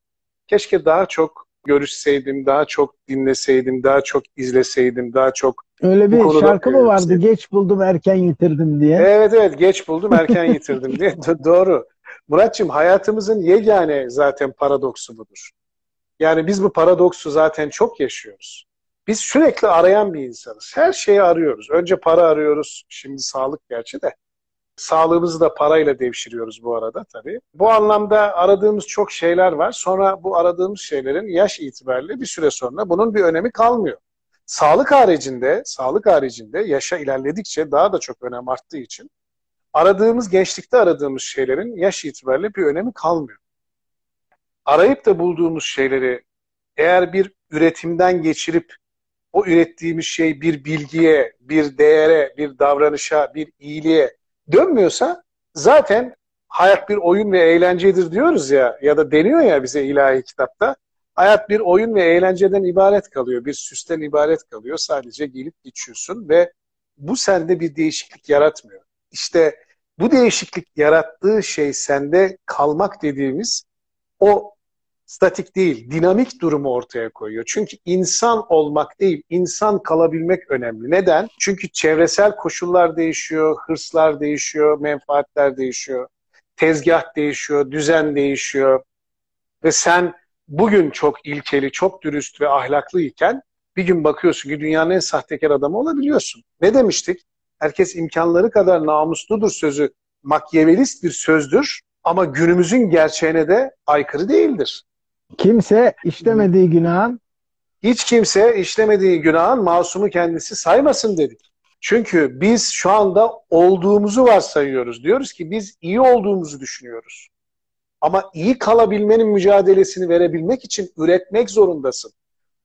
keşke daha çok görüşseydim, daha çok dinleseydim, daha çok izleseydim, daha çok Öyle bir şarkı mı vardı? Geç buldum erken yitirdim diye. Evet evet geç buldum erken yitirdim diye. Doğru. Muratçım hayatımızın yegane zaten paradoksu budur. Yani biz bu paradoksu zaten çok yaşıyoruz. Biz sürekli arayan bir insanız. Her şeyi arıyoruz. Önce para arıyoruz. Şimdi sağlık gerçi de. Sağlığımızı da parayla devşiriyoruz bu arada tabii. Bu anlamda aradığımız çok şeyler var. Sonra bu aradığımız şeylerin yaş itibariyle bir süre sonra bunun bir önemi kalmıyor. Sağlık haricinde, sağlık haricinde yaşa ilerledikçe daha da çok önem arttığı için aradığımız, gençlikte aradığımız şeylerin yaş itibariyle bir önemi kalmıyor. Arayıp da bulduğumuz şeyleri eğer bir üretimden geçirip o ürettiğimiz şey bir bilgiye, bir değere, bir davranışa, bir iyiliğe dönmüyorsa zaten hayat bir oyun ve eğlencedir diyoruz ya ya da deniyor ya bize ilahi kitapta. Hayat bir oyun ve eğlenceden ibaret kalıyor. Bir süsten ibaret kalıyor. Sadece gelip geçiyorsun ve bu sende bir değişiklik yaratmıyor. İşte bu değişiklik yarattığı şey sende kalmak dediğimiz o statik değil, dinamik durumu ortaya koyuyor. Çünkü insan olmak değil, insan kalabilmek önemli. Neden? Çünkü çevresel koşullar değişiyor, hırslar değişiyor, menfaatler değişiyor, tezgah değişiyor, düzen değişiyor. Ve sen bugün çok ilkeli, çok dürüst ve ahlaklı iken bir gün bakıyorsun ki dünyanın en sahtekar adamı olabiliyorsun. Ne demiştik? Herkes imkanları kadar namusludur sözü makyavelist bir sözdür ama günümüzün gerçeğine de aykırı değildir. Kimse işlemediği günahın hiç kimse işlemediği günahın masumu kendisi saymasın dedik. Çünkü biz şu anda olduğumuzu varsayıyoruz. Diyoruz ki biz iyi olduğumuzu düşünüyoruz. Ama iyi kalabilmenin mücadelesini verebilmek için üretmek zorundasın.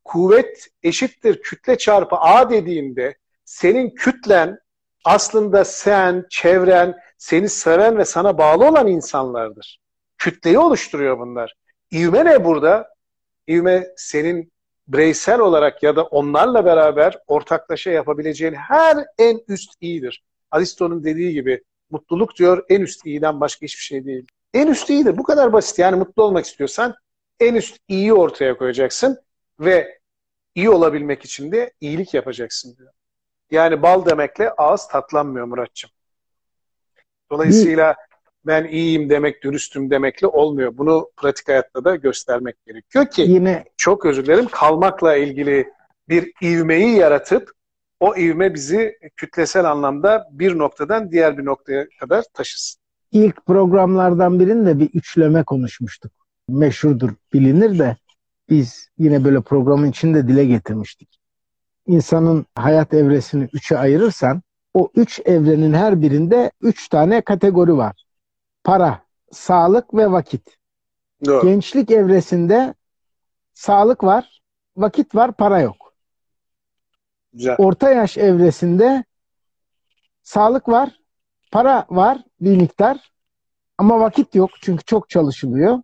Kuvvet eşittir kütle çarpı A dediğinde senin kütlen aslında sen, çevren, seni seven ve sana bağlı olan insanlardır. Kütleyi oluşturuyor bunlar. İvme ne burada? İvme senin bireysel olarak ya da onlarla beraber ortaklaşa yapabileceğin her en üst iyidir. Aristo'nun dediği gibi mutluluk diyor en üst iyiden başka hiçbir şey değil. En üst iyidir. Bu kadar basit. Yani mutlu olmak istiyorsan en üst iyiyi ortaya koyacaksın ve iyi olabilmek için de iyilik yapacaksın diyor. Yani bal demekle ağız tatlanmıyor Muratçım. Dolayısıyla ben iyiyim demek, dürüstüm demekle olmuyor. Bunu pratik hayatta da göstermek gerekiyor ki Yine çok özür dilerim kalmakla ilgili bir ivmeyi yaratıp o ivme bizi kütlesel anlamda bir noktadan diğer bir noktaya kadar taşısın. ilk programlardan birinde bir üçleme konuşmuştuk. Meşhurdur, bilinir de biz yine böyle programın içinde dile getirmiştik. İnsanın hayat evresini üçe ayırırsan o üç evrenin her birinde üç tane kategori var. Para, sağlık ve vakit. Doğru. Gençlik evresinde sağlık var, vakit var, para yok. Güzel. Orta yaş evresinde sağlık var, para var bir miktar ama vakit yok çünkü çok çalışılıyor.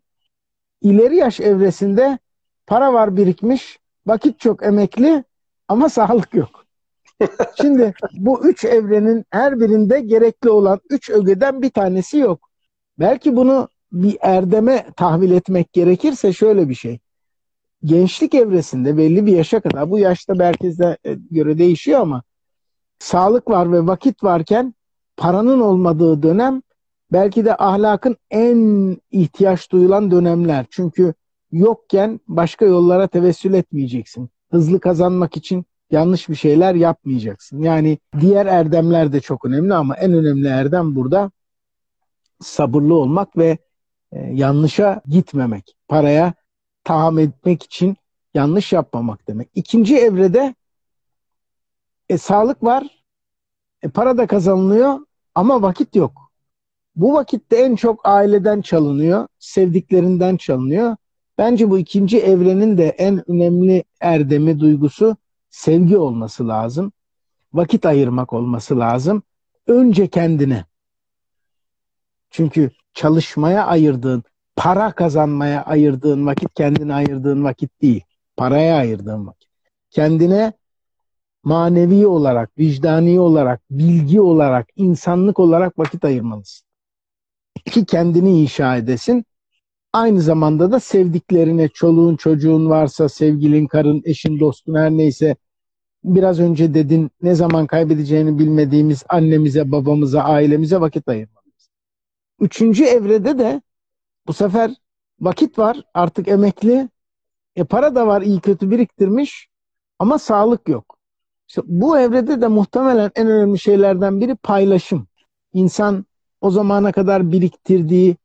İleri yaş evresinde para var birikmiş, vakit çok emekli ama sağlık yok. Şimdi bu üç evrenin her birinde gerekli olan üç ögeden bir tanesi yok. Belki bunu bir erdeme tahvil etmek gerekirse şöyle bir şey. Gençlik evresinde belli bir yaşa kadar, bu yaşta herkese göre değişiyor ama sağlık var ve vakit varken paranın olmadığı dönem belki de ahlakın en ihtiyaç duyulan dönemler. Çünkü yokken başka yollara tevessül etmeyeceksin. Hızlı kazanmak için yanlış bir şeyler yapmayacaksın. Yani diğer erdemler de çok önemli ama en önemli erdem burada sabırlı olmak ve e, yanlışa gitmemek. Paraya tahammül etmek için yanlış yapmamak demek. İkinci evrede e, sağlık var, e, para da kazanılıyor ama vakit yok. Bu vakitte en çok aileden çalınıyor, sevdiklerinden çalınıyor. Bence bu ikinci evrenin de en önemli erdemi, duygusu sevgi olması lazım. Vakit ayırmak olması lazım. Önce kendine. Çünkü çalışmaya ayırdığın, para kazanmaya ayırdığın vakit kendine ayırdığın vakit değil. Paraya ayırdığın vakit. Kendine manevi olarak, vicdani olarak, bilgi olarak, insanlık olarak vakit ayırmalısın. Ki kendini inşa edesin. Aynı zamanda da sevdiklerine, çoluğun, çocuğun varsa, sevgilin, karın, eşin, dostun her neyse biraz önce dedin ne zaman kaybedeceğini bilmediğimiz annemize, babamıza, ailemize vakit ayırmalıyız. Üçüncü evrede de bu sefer vakit var artık emekli. E para da var iyi kötü biriktirmiş ama sağlık yok. İşte bu evrede de muhtemelen en önemli şeylerden biri paylaşım. İnsan o zamana kadar biriktirdiği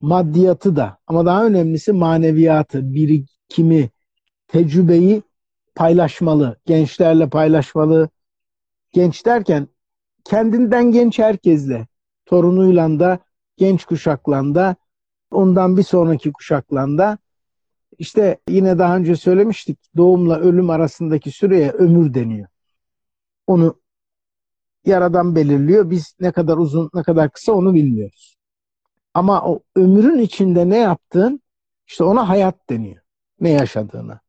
maddiyatı da ama daha önemlisi maneviyatı, birikimi, tecrübeyi paylaşmalı. Gençlerle paylaşmalı. Genç derken kendinden genç herkesle, torunuyla da, genç kuşakla da, ondan bir sonraki kuşakla da işte yine daha önce söylemiştik doğumla ölüm arasındaki süreye ömür deniyor. Onu yaradan belirliyor. Biz ne kadar uzun ne kadar kısa onu bilmiyoruz. Ama o ömrün içinde ne yaptığın işte ona hayat deniyor. Ne yaşadığına.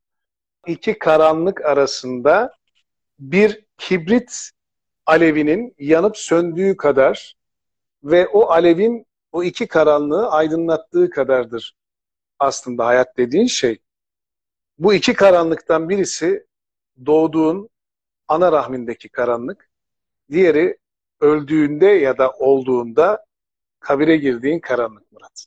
İki karanlık arasında bir kibrit alevinin yanıp söndüğü kadar ve o alevin o iki karanlığı aydınlattığı kadardır aslında hayat dediğin şey. Bu iki karanlıktan birisi doğduğun ana rahmindeki karanlık, diğeri öldüğünde ya da olduğunda kabire girdiğin karanlık Murat.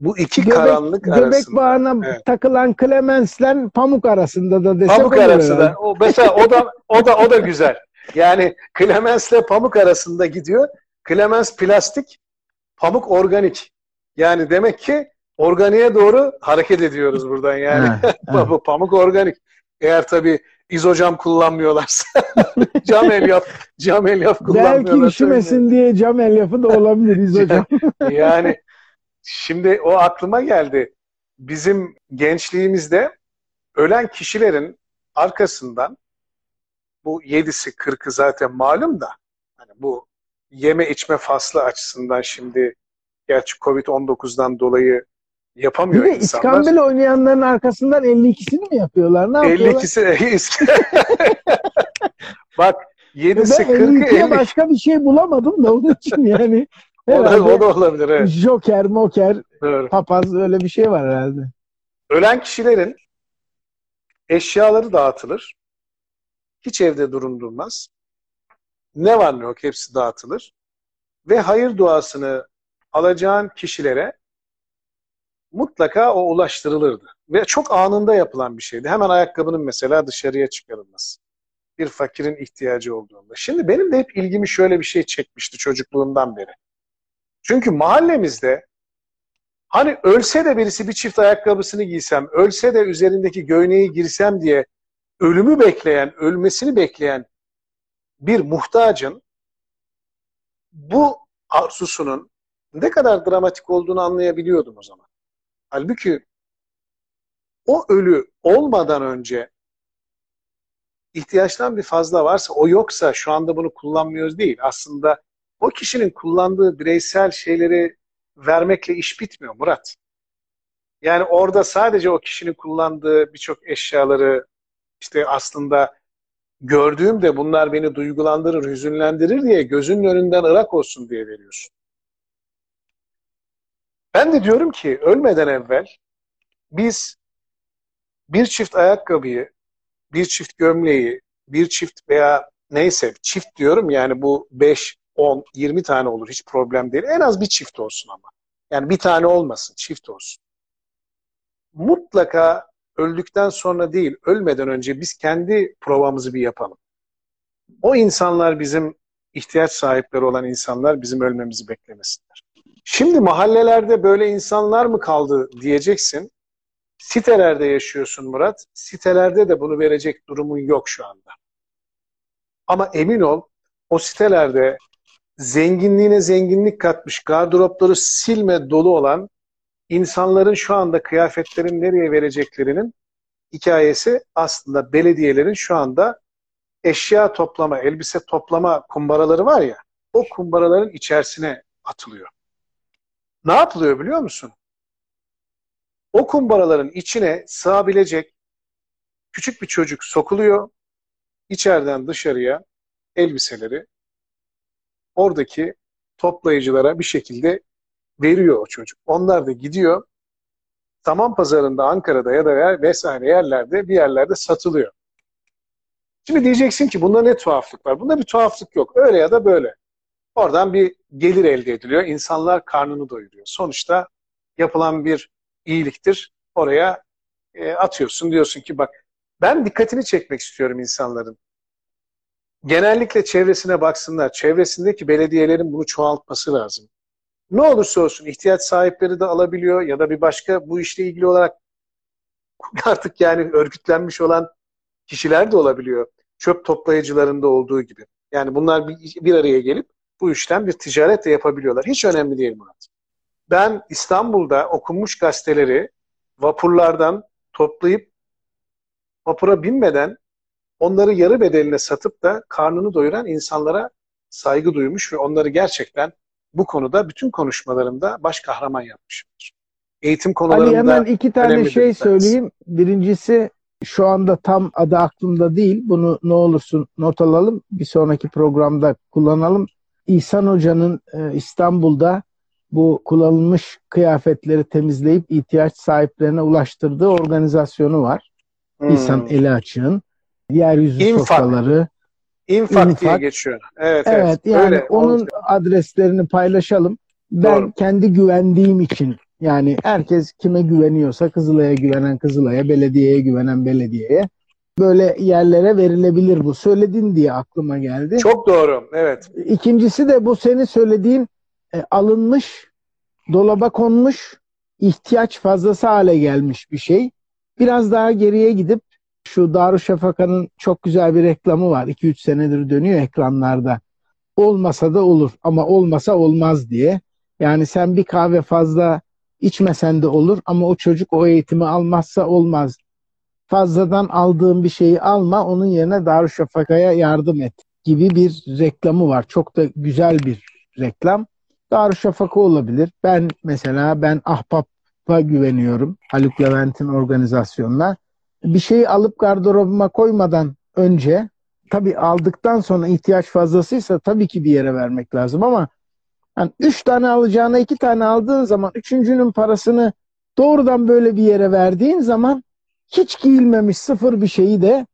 Bu iki göbek, karanlık göbek arasında. Göbek bağına evet. takılan Clemens'le pamuk arasında da desek Pamuk arasında. O, mesela o da o da o da güzel. Yani Clemens'le pamuk arasında gidiyor. Clemens plastik, pamuk organik. Yani demek ki organiğe doğru hareket ediyoruz buradan yani. Ha, Bu pamuk organik. Eğer tabii izocam kullanmıyorlarsa cam elyaf cam elyaf kullanmıyorlar. Belki üşümesin diye cam elyafı da olabilir izocam. yani şimdi o aklıma geldi. Bizim gençliğimizde ölen kişilerin arkasından bu yedisi kırkı zaten malum da hani bu yeme içme faslı açısından şimdi gerçi Covid-19'dan dolayı yapamıyor Bir insanlar. İskambil oynayanların arkasından 52'sini mi yapıyorlar? Ne yapıyorlar? 52'si Bak 7'si ben 40'ı 52'ye başka bir şey bulamadım da onun için yani. o, da, o da olabilir evet. Joker, moker, Doğru. papaz öyle bir şey var herhalde. Ölen kişilerin eşyaları dağıtılır. Hiç evde durundurmaz. Ne var ne yok hepsi dağıtılır. Ve hayır duasını alacağın kişilere mutlaka o ulaştırılırdı. Ve çok anında yapılan bir şeydi. Hemen ayakkabının mesela dışarıya çıkarılması. Bir fakirin ihtiyacı olduğunda. Şimdi benim de hep ilgimi şöyle bir şey çekmişti çocukluğumdan beri. Çünkü mahallemizde hani ölse de birisi bir çift ayakkabısını giysem, ölse de üzerindeki göğneği girsem diye ölümü bekleyen, ölmesini bekleyen bir muhtacın bu arzusunun ne kadar dramatik olduğunu anlayabiliyordum o zaman. Halbuki o ölü olmadan önce ihtiyaçtan bir fazla varsa, o yoksa şu anda bunu kullanmıyoruz değil. Aslında o kişinin kullandığı bireysel şeyleri vermekle iş bitmiyor Murat. Yani orada sadece o kişinin kullandığı birçok eşyaları işte aslında gördüğümde bunlar beni duygulandırır, hüzünlendirir diye gözünün önünden ırak olsun diye veriyorsun. Ben de diyorum ki ölmeden evvel biz bir çift ayakkabıyı, bir çift gömleği, bir çift veya neyse çift diyorum yani bu 5, 10, 20 tane olur hiç problem değil. En az bir çift olsun ama. Yani bir tane olmasın, çift olsun. Mutlaka öldükten sonra değil, ölmeden önce biz kendi provamızı bir yapalım. O insanlar bizim ihtiyaç sahipleri olan insanlar bizim ölmemizi beklemesinler. Şimdi mahallelerde böyle insanlar mı kaldı diyeceksin. Sitelerde yaşıyorsun Murat. Sitelerde de bunu verecek durumun yok şu anda. Ama emin ol o sitelerde zenginliğine zenginlik katmış, gardıropları silme dolu olan insanların şu anda kıyafetlerin nereye vereceklerinin hikayesi aslında belediyelerin şu anda eşya toplama, elbise toplama kumbaraları var ya, o kumbaraların içerisine atılıyor. Ne yapılıyor biliyor musun? O kumbaraların içine sığabilecek küçük bir çocuk sokuluyor. İçeriden dışarıya elbiseleri oradaki toplayıcılara bir şekilde veriyor o çocuk. Onlar da gidiyor. Saman pazarında Ankara'da ya da vesaire yerlerde bir yerlerde satılıyor. Şimdi diyeceksin ki bunda ne tuhaflık var? Bunda bir tuhaflık yok. Öyle ya da böyle. Oradan bir gelir elde ediliyor. İnsanlar karnını doyuruyor. Sonuçta yapılan bir iyiliktir. Oraya e, atıyorsun. Diyorsun ki bak ben dikkatini çekmek istiyorum insanların. Genellikle çevresine baksınlar. Çevresindeki belediyelerin bunu çoğaltması lazım. Ne olursa olsun ihtiyaç sahipleri de alabiliyor ya da bir başka bu işle ilgili olarak artık yani örgütlenmiş olan kişiler de olabiliyor. Çöp toplayıcılarında olduğu gibi. Yani bunlar bir, bir araya gelip bu işten bir ticaret de yapabiliyorlar. Hiç önemli değil Murat. Ben İstanbul'da okunmuş gazeteleri vapurlardan toplayıp vapura binmeden onları yarı bedeline satıp da karnını doyuran insanlara saygı duymuş ve onları gerçekten bu konuda bütün konuşmalarımda baş kahraman yapmışımdır. Eğitim konularında Ali hemen iki tane şey söyleyeyim. Birincisi şu anda tam adı aklımda değil. Bunu ne olursun not alalım. Bir sonraki programda kullanalım. İhsan Hoca'nın e, İstanbul'da bu kullanılmış kıyafetleri temizleyip ihtiyaç sahiplerine ulaştırdığı organizasyonu var. Hmm. İhsan Eli Açık'ın. Yeryüzü İnfak. sofraları. İnfak, İnfak diye geçiyor. Evet, evet. evet yani öyle, onun olacak. adreslerini paylaşalım. Ben Doğru. kendi güvendiğim için yani herkes kime güveniyorsa Kızılay'a güvenen Kızılay'a, belediyeye güvenen belediyeye böyle yerlere verilebilir bu. Söyledin diye aklıma geldi. Çok doğru. Evet. İkincisi de bu senin söylediğin e, alınmış, dolaba konmuş, ihtiyaç fazlası hale gelmiş bir şey. Biraz daha geriye gidip şu Darüşşafaka'nın çok güzel bir reklamı var. 2-3 senedir dönüyor ekranlarda. Olmasa da olur ama olmasa olmaz diye. Yani sen bir kahve fazla içmesen de olur ama o çocuk o eğitimi almazsa olmaz. Fazladan aldığın bir şeyi alma, onun yerine Darüşşafaka'ya yardım et gibi bir reklamı var. Çok da güzel bir reklam. Darüşşafaka olabilir. Ben mesela ben Ahbap'a güveniyorum. Haluk Levent'in organizasyonuna. Bir şeyi alıp gardırobuma koymadan önce tabii aldıktan sonra ihtiyaç fazlasıysa tabii ki bir yere vermek lazım ama yani üç tane alacağına iki tane aldığın zaman üçüncünün parasını doğrudan böyle bir yere verdiğin zaman hiç giyilmemiş sıfır bir şeyi de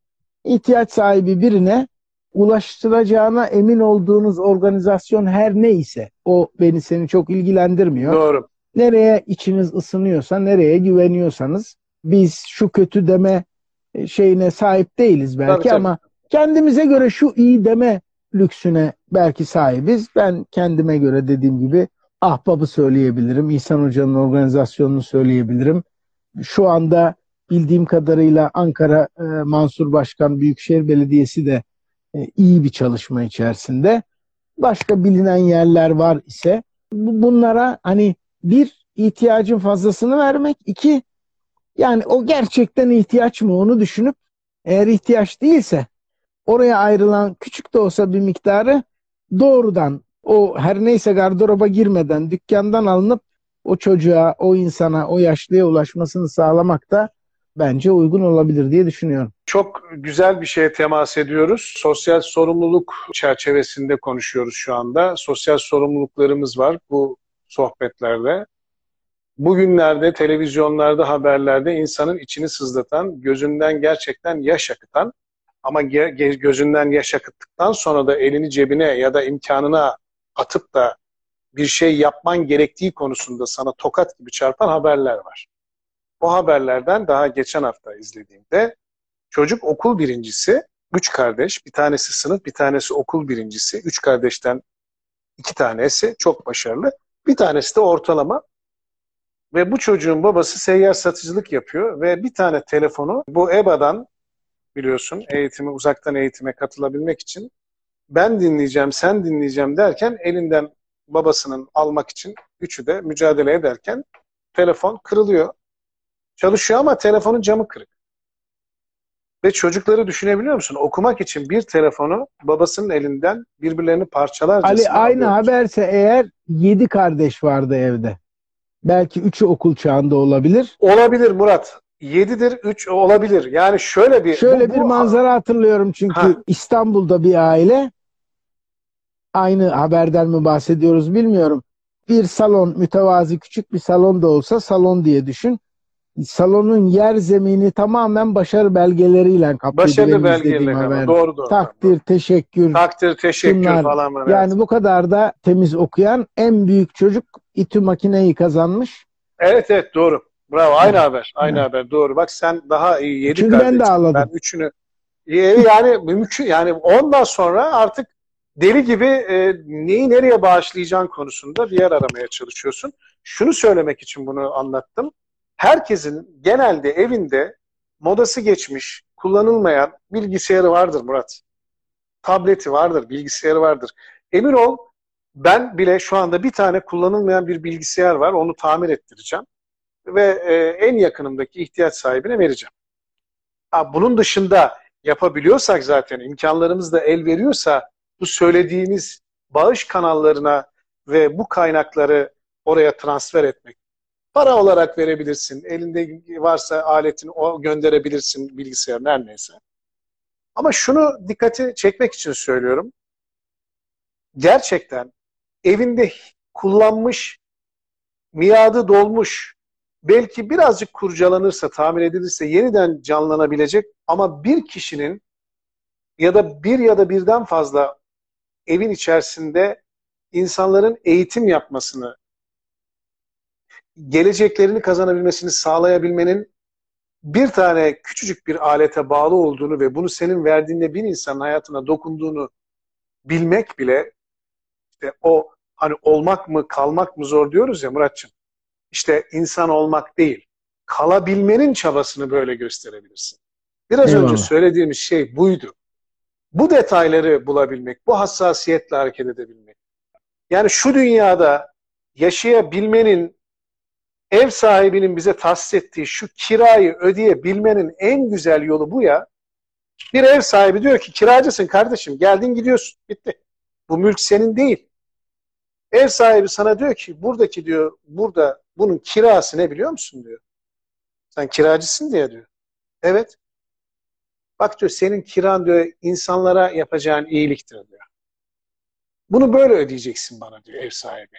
ihtiyaç sahibi birine ulaştıracağına emin olduğunuz organizasyon her neyse o beni seni çok ilgilendirmiyor. Doğru. Nereye içiniz ısınıyorsa, nereye güveniyorsanız biz şu kötü deme e, şeyine sahip değiliz belki Tabii, tabii. ama kendimize göre şu iyi deme lüksüne belki sahibiz. Ben kendime göre dediğim gibi Ahbap'ı söyleyebilirim. İhsan Hoca'nın organizasyonunu söyleyebilirim. Şu anda bildiğim kadarıyla Ankara e, Mansur Başkan Büyükşehir Belediyesi de e, iyi bir çalışma içerisinde. Başka bilinen yerler var ise bu- bunlara hani bir ihtiyacın fazlasını vermek, iki yani o gerçekten ihtiyaç mı onu düşünüp eğer ihtiyaç değilse oraya ayrılan küçük de olsa bir miktarı doğrudan o her neyse gardıroba girmeden dükkandan alınıp o çocuğa, o insana, o yaşlıya ulaşmasını sağlamak da bence uygun olabilir diye düşünüyorum. Çok güzel bir şeye temas ediyoruz. Sosyal sorumluluk çerçevesinde konuşuyoruz şu anda. Sosyal sorumluluklarımız var bu sohbetlerde. Bugünlerde televizyonlarda, haberlerde insanın içini sızlatan, gözünden gerçekten yaş akıtan ama gözünden yaş akıttıktan sonra da elini cebine ya da imkanına atıp da bir şey yapman gerektiği konusunda sana tokat gibi çarpan haberler var. O haberlerden daha geçen hafta izlediğimde çocuk okul birincisi, üç kardeş, bir tanesi sınıf, bir tanesi okul birincisi, üç kardeşten iki tanesi çok başarılı, bir tanesi de ortalama. Ve bu çocuğun babası seyyar satıcılık yapıyor ve bir tane telefonu bu EBA'dan biliyorsun eğitimi uzaktan eğitime katılabilmek için ben dinleyeceğim, sen dinleyeceğim derken elinden babasının almak için üçü de mücadele ederken telefon kırılıyor. Çalışıyor ama telefonun camı kırık. Ve çocukları düşünebiliyor musun? Okumak için bir telefonu babasının elinden birbirlerini parçalarcasına Ali aynı alıyorlar. haberse eğer yedi kardeş vardı evde. Belki üçü okul çağında olabilir. Olabilir Murat. 7'dir 3 olabilir. Yani şöyle bir Şöyle bu- bir bu- manzara hatırlıyorum çünkü Ha. İstanbul'da bir aile aynı haberden mi bahsediyoruz bilmiyorum. Bir salon mütevazi küçük bir salon da olsa salon diye düşün. Salonun yer zemini tamamen başarı belgeleriyle belgeyle ama haberde. doğru doğru. Takdir, teşekkür. Takdir, teşekkür Şunlar. falan. var, Yani evet. bu kadar da temiz okuyan en büyük çocuk İTÜ makineyi kazanmış. Evet evet doğru. Bravo aynı haber. Aynı Evet. haber doğru. Bak sen daha iyi yedi Çünkü ben de ağladım. Ben üçünü yani mümkün yani ondan sonra artık deli gibi e, neyi nereye bağışlayacağın konusunda bir yer aramaya çalışıyorsun. Şunu söylemek için bunu anlattım. Herkesin genelde evinde modası geçmiş, kullanılmayan bilgisayarı vardır Murat. Tableti vardır, bilgisayarı vardır. Emin ol ben bile şu anda bir tane kullanılmayan bir bilgisayar var. Onu tamir ettireceğim. Ve e, en yakınımdaki ihtiyaç sahibine vereceğim. Ha, bunun dışında yapabiliyorsak zaten imkanlarımız da el veriyorsa bu söylediğimiz bağış kanallarına ve bu kaynakları oraya transfer etmek. Para olarak verebilirsin. Elinde varsa aletini o gönderebilirsin bilgisayarın her neyse. Ama şunu dikkati çekmek için söylüyorum. Gerçekten evinde kullanmış, miadı dolmuş, belki birazcık kurcalanırsa, tamir edilirse yeniden canlanabilecek ama bir kişinin ya da bir ya da birden fazla evin içerisinde insanların eğitim yapmasını, geleceklerini kazanabilmesini sağlayabilmenin bir tane küçücük bir alete bağlı olduğunu ve bunu senin verdiğinde bir insanın hayatına dokunduğunu bilmek bile işte o hani olmak mı kalmak mı zor diyoruz ya Muratçım. İşte insan olmak değil, kalabilmenin çabasını böyle gösterebilirsin. Biraz Eyvallah. önce söylediğimiz şey buydu. Bu detayları bulabilmek, bu hassasiyetle hareket edebilmek. Yani şu dünyada yaşayabilmenin, ev sahibinin bize tahsis ettiği şu kirayı ödeyebilmenin en güzel yolu bu ya. Bir ev sahibi diyor ki kiracısın kardeşim, geldin gidiyorsun, bitti. Bu mülk senin değil. Ev sahibi sana diyor ki buradaki diyor burada bunun kirası ne biliyor musun diyor. Sen kiracısın diye diyor. Evet. Bak diyor senin kiran diyor insanlara yapacağın iyiliktir diyor. Bunu böyle ödeyeceksin bana diyor ev sahibi.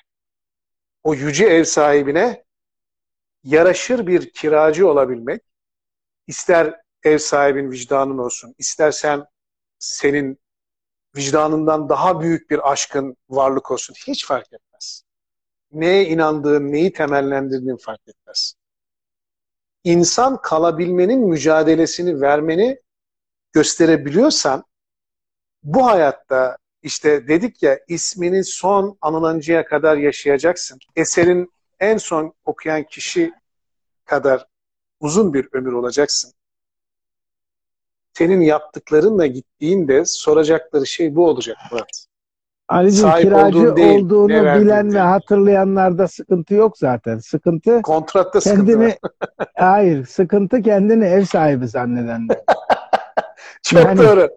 O yüce ev sahibine yaraşır bir kiracı olabilmek, ister ev sahibin vicdanın olsun, istersen senin vicdanından daha büyük bir aşkın varlık olsun. Hiç fark etmez. Neye inandığın, neyi temellendirdiğin fark etmez. İnsan kalabilmenin mücadelesini vermeni gösterebiliyorsan bu hayatta işte dedik ya ismini son anılancaya kadar yaşayacaksın. Eserin en son okuyan kişi kadar uzun bir ömür olacaksın. Senin yaptıklarınla gittiğinde soracakları şey bu olacak Murat. Ali'cim kiracı olduğun değil, olduğunu bilen ve hatırlayanlarda sıkıntı yok zaten. Sıkıntı kontratta kendini sıkıntı hayır, sıkıntı kendini ev sahibi zanneden. Çok yani, doğru.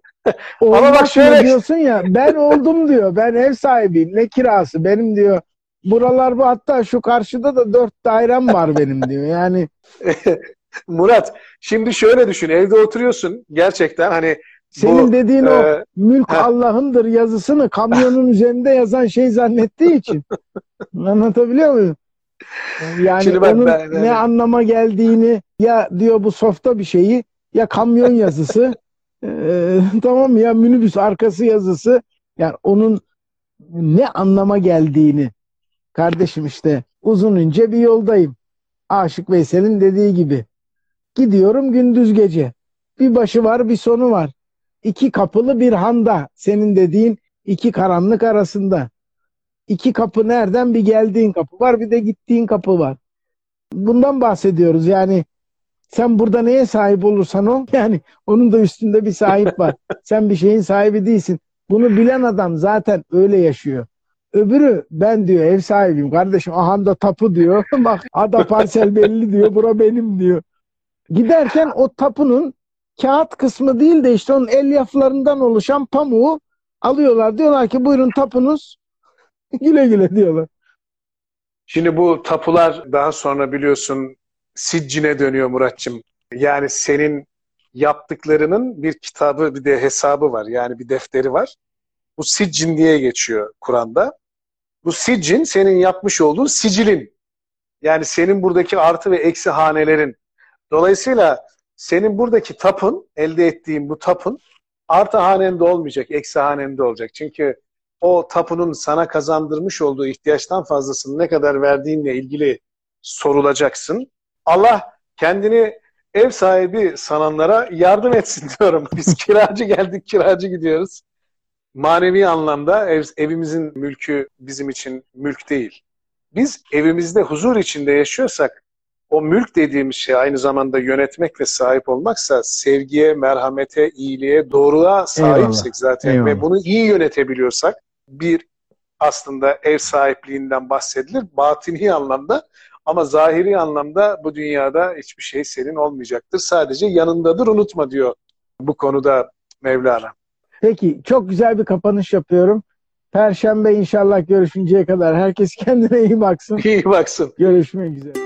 Ama bak şöyle diyorsun ya ben oldum diyor. Ben ev sahibiyim. Ne kirası benim diyor. Buralar bu hatta şu karşıda da dört dairem var benim diyor. Yani Murat şimdi şöyle düşün. Evde oturuyorsun gerçekten hani senin bu, dediğin e, o mülk Allah'ındır yazısını kamyonun üzerinde yazan şey zannettiği için. Anlatabiliyor muyum? Yani Şimdi ben, onun ben, ben, ne anlama geldiğini ya diyor bu softa bir şeyi ya kamyon yazısı e, tamam ya minibüs arkası yazısı yani onun ne anlama geldiğini kardeşim işte uzun ince bir yoldayım. Aşık Veysel'in dediği gibi. Gidiyorum gündüz gece. Bir başı var bir sonu var. İki kapılı bir handa. Senin dediğin iki karanlık arasında. İki kapı nereden? Bir geldiğin kapı var bir de gittiğin kapı var. Bundan bahsediyoruz. Yani sen burada neye sahip olursan ol yani onun da üstünde bir sahip var. Sen bir şeyin sahibi değilsin. Bunu bilen adam zaten öyle yaşıyor. Öbürü ben diyor ev sahibiyim kardeşim ahanda tapu diyor. Bak ada parsel belli diyor bura benim diyor. Giderken o tapunun kağıt kısmı değil de işte onun elyaflarından oluşan pamuğu alıyorlar. Diyorlar ki buyurun tapunuz güle güle diyorlar. Şimdi bu tapular daha sonra biliyorsun siccine dönüyor Muratçım. Yani senin yaptıklarının bir kitabı bir de hesabı var. Yani bir defteri var. Bu siccin diye geçiyor Kur'an'da. Bu siccin senin yapmış olduğun sicilin. Yani senin buradaki artı ve eksi hanelerin. Dolayısıyla senin buradaki tapın, elde ettiğin bu tapın artı hanende olmayacak, eksi hanende olacak. Çünkü o tapunun sana kazandırmış olduğu ihtiyaçtan fazlasını ne kadar verdiğinle ilgili sorulacaksın. Allah kendini ev sahibi sananlara yardım etsin diyorum. Biz kiracı geldik, kiracı gidiyoruz. Manevi anlamda ev, evimizin mülkü bizim için mülk değil. Biz evimizde huzur içinde yaşıyorsak o mülk dediğimiz şey aynı zamanda yönetmek ve sahip olmaksa sevgiye, merhamete, iyiliğe, doğruluğa sahipsek Eyvallah. zaten Eyvallah. ve bunu iyi yönetebiliyorsak bir aslında ev sahipliğinden bahsedilir batini anlamda ama zahiri anlamda bu dünyada hiçbir şey senin olmayacaktır. Sadece yanındadır unutma diyor bu konuda Mevlana. Peki çok güzel bir kapanış yapıyorum. Perşembe inşallah görüşünceye kadar herkes kendine iyi baksın. İyi baksın. Görüşmek üzere.